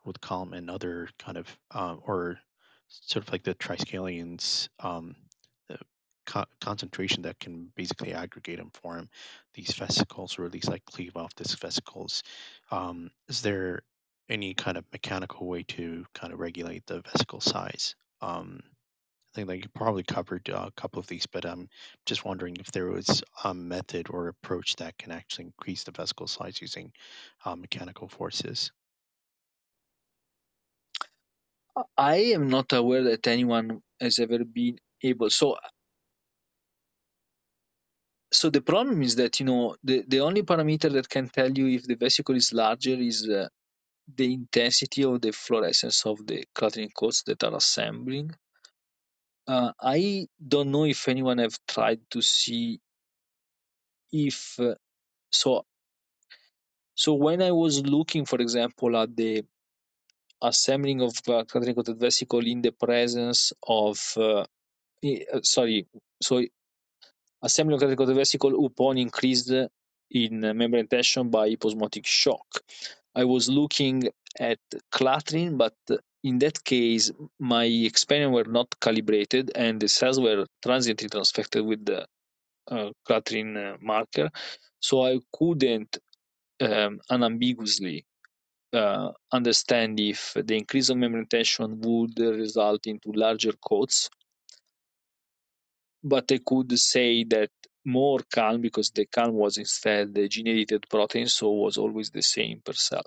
with CALM and other kind of um, or sort of like the triskelions um, the co- concentration that can basically aggregate and form these vesicles or at least like cleave off these vesicles. Um, is there any kind of mechanical way to kind of regulate the vesicle size. Um, think that you probably covered uh, a couple of these, but I'm just wondering if there was a method or approach that can actually increase the vesicle size using uh, mechanical forces. I am not aware that anyone has ever been able. So, so the problem is that you know the the only parameter that can tell you if the vesicle is larger is uh, the intensity of the fluorescence of the clathrin coats that are assembling. Uh, I don't know if anyone have tried to see if uh, so. So when I was looking, for example, at the assembling of uh, vesicle in the presence of uh, uh, sorry, so assembling of clathrin coated vesicle upon increased in membrane tension by hyposmotic shock. I was looking at clathrin, but in that case, my experiment were not calibrated and the cells were transiently transfected with the uh, clathrin uh, marker. So I couldn't um, unambiguously uh, understand if the increase of membrane tension would result into larger coats. But I could say that more CALM because the CALM was instead the gene edited protein, so was always the same per cell.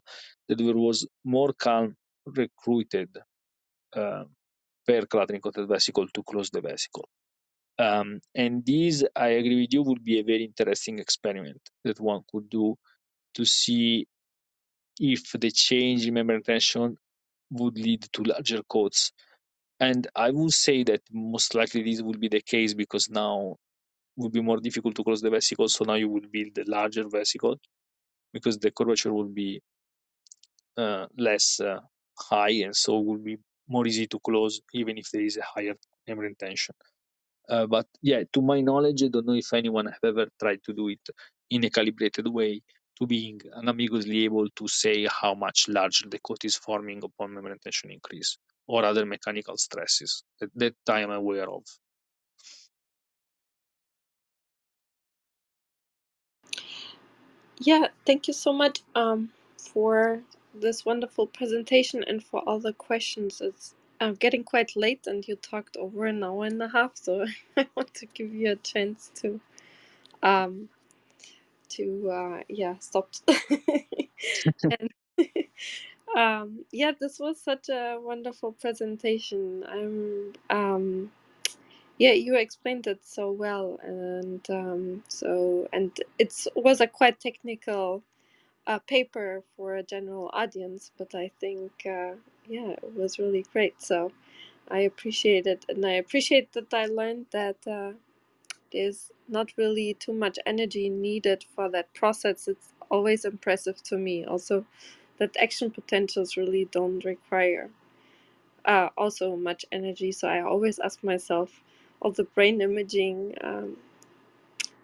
That there was more CALM recruited uh, per clathrin coated vesicle to close the vesicle. Um, and this, I agree with you, would be a very interesting experiment that one could do to see if the change in membrane tension would lead to larger coats. And I would say that most likely this will be the case because now it would be more difficult to close the vesicle. So now you will build a larger vesicle because the curvature will be uh, less uh, high and so will be more easy to close even if there is a higher membrane tension. Uh, but yeah, to my knowledge, I don't know if anyone have ever tried to do it in a calibrated way to being unambiguously able to say how much larger the coat is forming upon membrane tension increase or other mechanical stresses that, that I am aware of. Yeah, thank you so much um, for this wonderful presentation and for all the questions. It's getting quite late and you talked over an hour and a half, so [laughs] I want to give you a chance to um, to uh, yeah stop. [laughs] and [laughs] um, yeah, this was such a wonderful presentation. I'm um, yeah, you explained it so well, and um, so and it was a quite technical uh, paper for a general audience, but I think uh, yeah, it was really great. So I appreciate it, and I appreciate that I learned that uh, there's not really too much energy needed for that process. It's always impressive to me. Also, that action potentials really don't require uh, also much energy. So I always ask myself all the brain imaging um,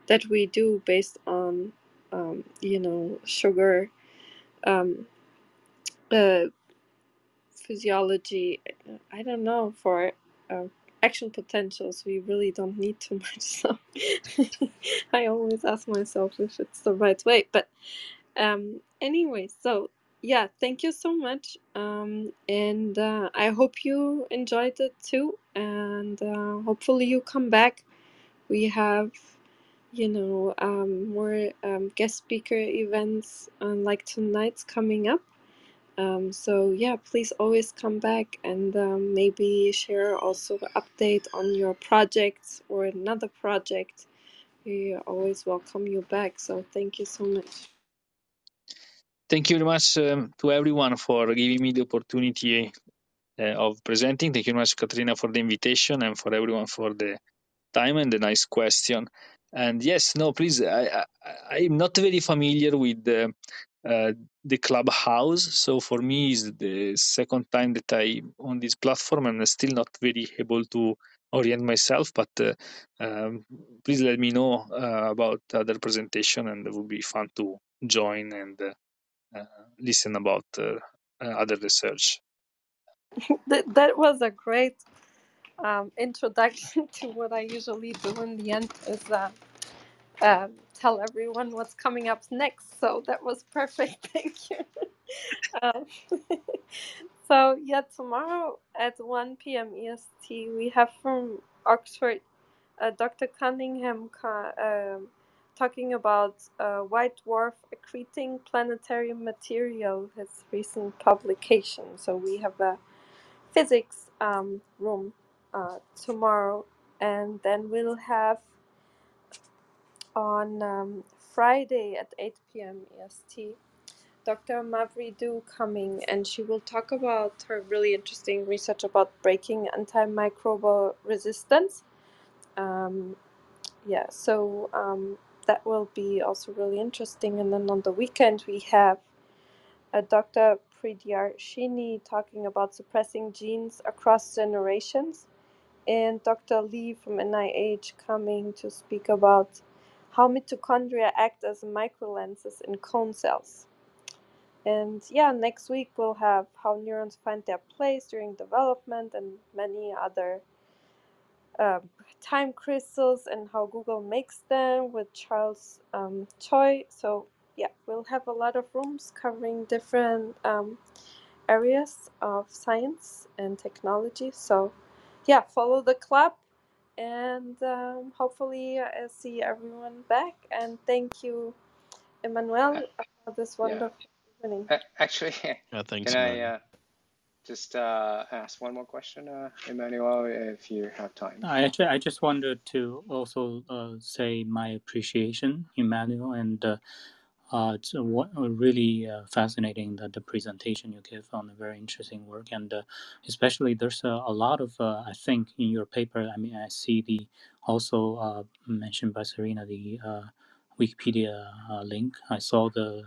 that we do based on, um, you know, sugar um, uh, physiology. I don't know for uh, action potentials. We really don't need too much. [laughs] So I always ask myself if it's the right way. But um, anyway, so yeah, thank you so much. Um, and uh, I hope you enjoyed it too. And uh, hopefully you come back. We have, you know, um, more um, guest speaker events like tonight's coming up. Um, so yeah, please always come back and um, maybe share also the update on your projects or another project. We always welcome you back. So thank you so much. Thank you very much um, to everyone for giving me the opportunity uh, of presenting. Thank you very much, Katrina, for the invitation and for everyone for the time and the nice question. And yes, no, please, I, I, I'm not very familiar with the, uh, the clubhouse. So for me, it's the second time that I on this platform, and I'm still not very able to orient myself. But uh, um, please let me know uh, about other presentation, and it would be fun to join and uh, uh, listen about uh, uh, other research. [laughs] That, that was a great um, introduction [laughs] to what I usually do in the end is uh, um, tell everyone what's coming up next. So that was perfect. [laughs] Thank you. um, [laughs] so yeah, tomorrow at 1 p.m. EST, we have from Oxford uh, Dr. Cunningham um, talking about uh, white dwarf accreting planetary material, his recent publication. So we have a physics um, room uh, tomorrow, and then we'll have on um, Friday at 8 p.m. EST. Dr. Mavridou coming, and she will talk about her really interesting research about breaking antimicrobial resistance. Um, yeah, so um, that will be also really interesting. And then on the weekend, we have uh, Dr. Priyadarshini talking about suppressing genes across generations, and Dr. Lee from NIH coming to speak about how mitochondria act as microlenses in cone cells. And yeah, next week we'll have how neurons find their place during development and many other um, time crystals and how Google makes them with Charles um, Choi. So yeah, we'll have a lot of rooms covering different um, areas of science and technology. So yeah, follow the club and um, hopefully I see everyone back. And thank you, Uh, Emmanuel, for this yeah. wonderful evening. Uh, actually, [laughs] Yeah, thanks, can I uh, just uh, ask one more question, uh, Emmanuel, if you have time? I actually I just wanted to also uh, say my appreciation, Emmanuel, and uh, it's a, a really uh, fascinating that the presentation you give on the very interesting work, and uh, especially there's a, a lot of uh, I think in your paper. I mean, I see the also uh, mentioned by Serena the uh, Wikipedia link. I saw the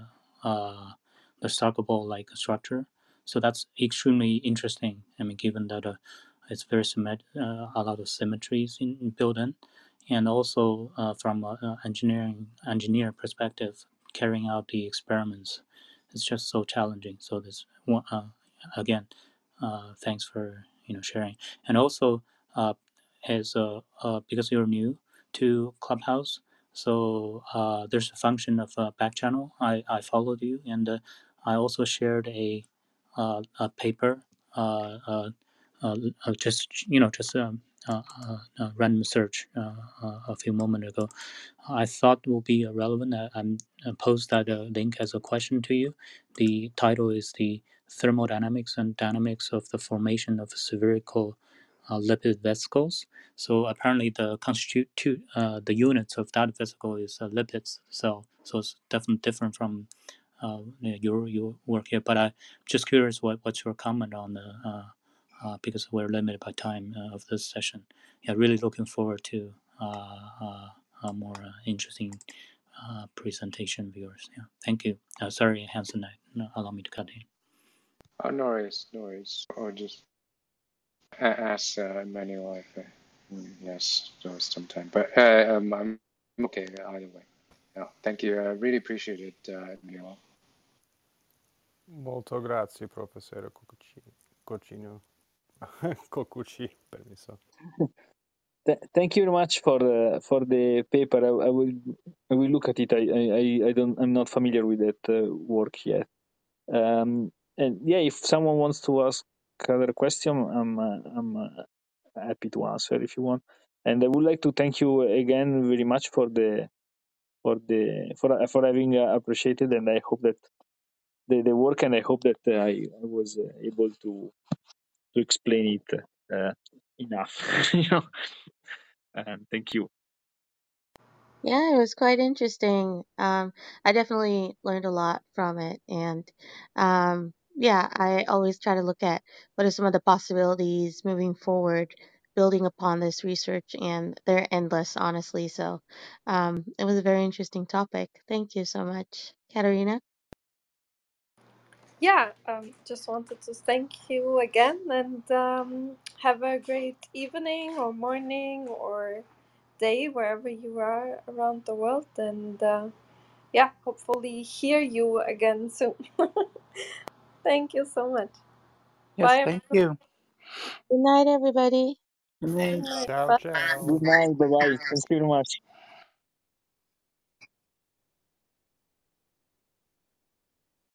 the stackable like structure, so that's extremely interesting. I mean, given that it's very symmet- a lot of symmetries in, in built in, and also from an engineering engineer perspective carrying out the experiments is just so challenging. So this uh, again, uh, thanks for you know sharing, and also uh, as uh, uh, because you're new to Clubhouse, so uh, there's a function of uh, back channel. I I followed you, and I also shared a a paper. Just you know, just um, random search uh, uh, a few moments ago I thought will be uh, relevant. I, I'm uh, post that uh, link as a question to you. The title is the thermodynamics and dynamics of the formation of spherical uh, lipid vesicles. So apparently the constitute uh, the units of that vesicle is uh, lipids. So so it's definitely different from uh, your your work here. But I'm just curious what what's your comment on the uh, because we're limited by time uh, of this session. Yeah, really looking forward to. Uh, uh, uh, more uh, interesting uh, presentation viewers. Yeah, thank you. Uh, sorry, Hanson, I, no, allow me to cut in. Oh, no worries, no worries. Or just ask uh, Emmanuel if yes, there was some time. But uh, um, I'm I'm okay either way. No, thank you. I really appreciate it, uh, Emmanuel. Molto grazie, professore Cocchino. [laughs] Cocucci, permesso. Th- thank you very much for uh, for the paper. I, I will I will look at it. I, I, I don't I'm not familiar with that uh, work yet. Um, and yeah, if someone wants to ask other question, I'm uh, I'm uh, happy to answer if you want. And I would like to thank you again very much for the for the for for having uh, appreciated. And I hope that the, the work, and I hope that uh, I, I was uh, able to to explain it uh, enough. [laughs] you know, um, thank you. Yeah, it was quite interesting. Um, I definitely learned a lot from it, and um, yeah, I always try to look at what are some of the possibilities moving forward, building upon this research, and they're endless, honestly. So, um, it was a very interesting topic. Thank you so much, Katarina. Yeah, um, just wanted to thank you again and um, have a great evening or morning or day wherever you are around the world. And uh, yeah, hopefully hear you again soon. [laughs] Thank you so much. Yes, Bye. thank you. Good night, everybody. Good night. everyone. Ciao, ciao. Good night. Bye bye. Thank you very much.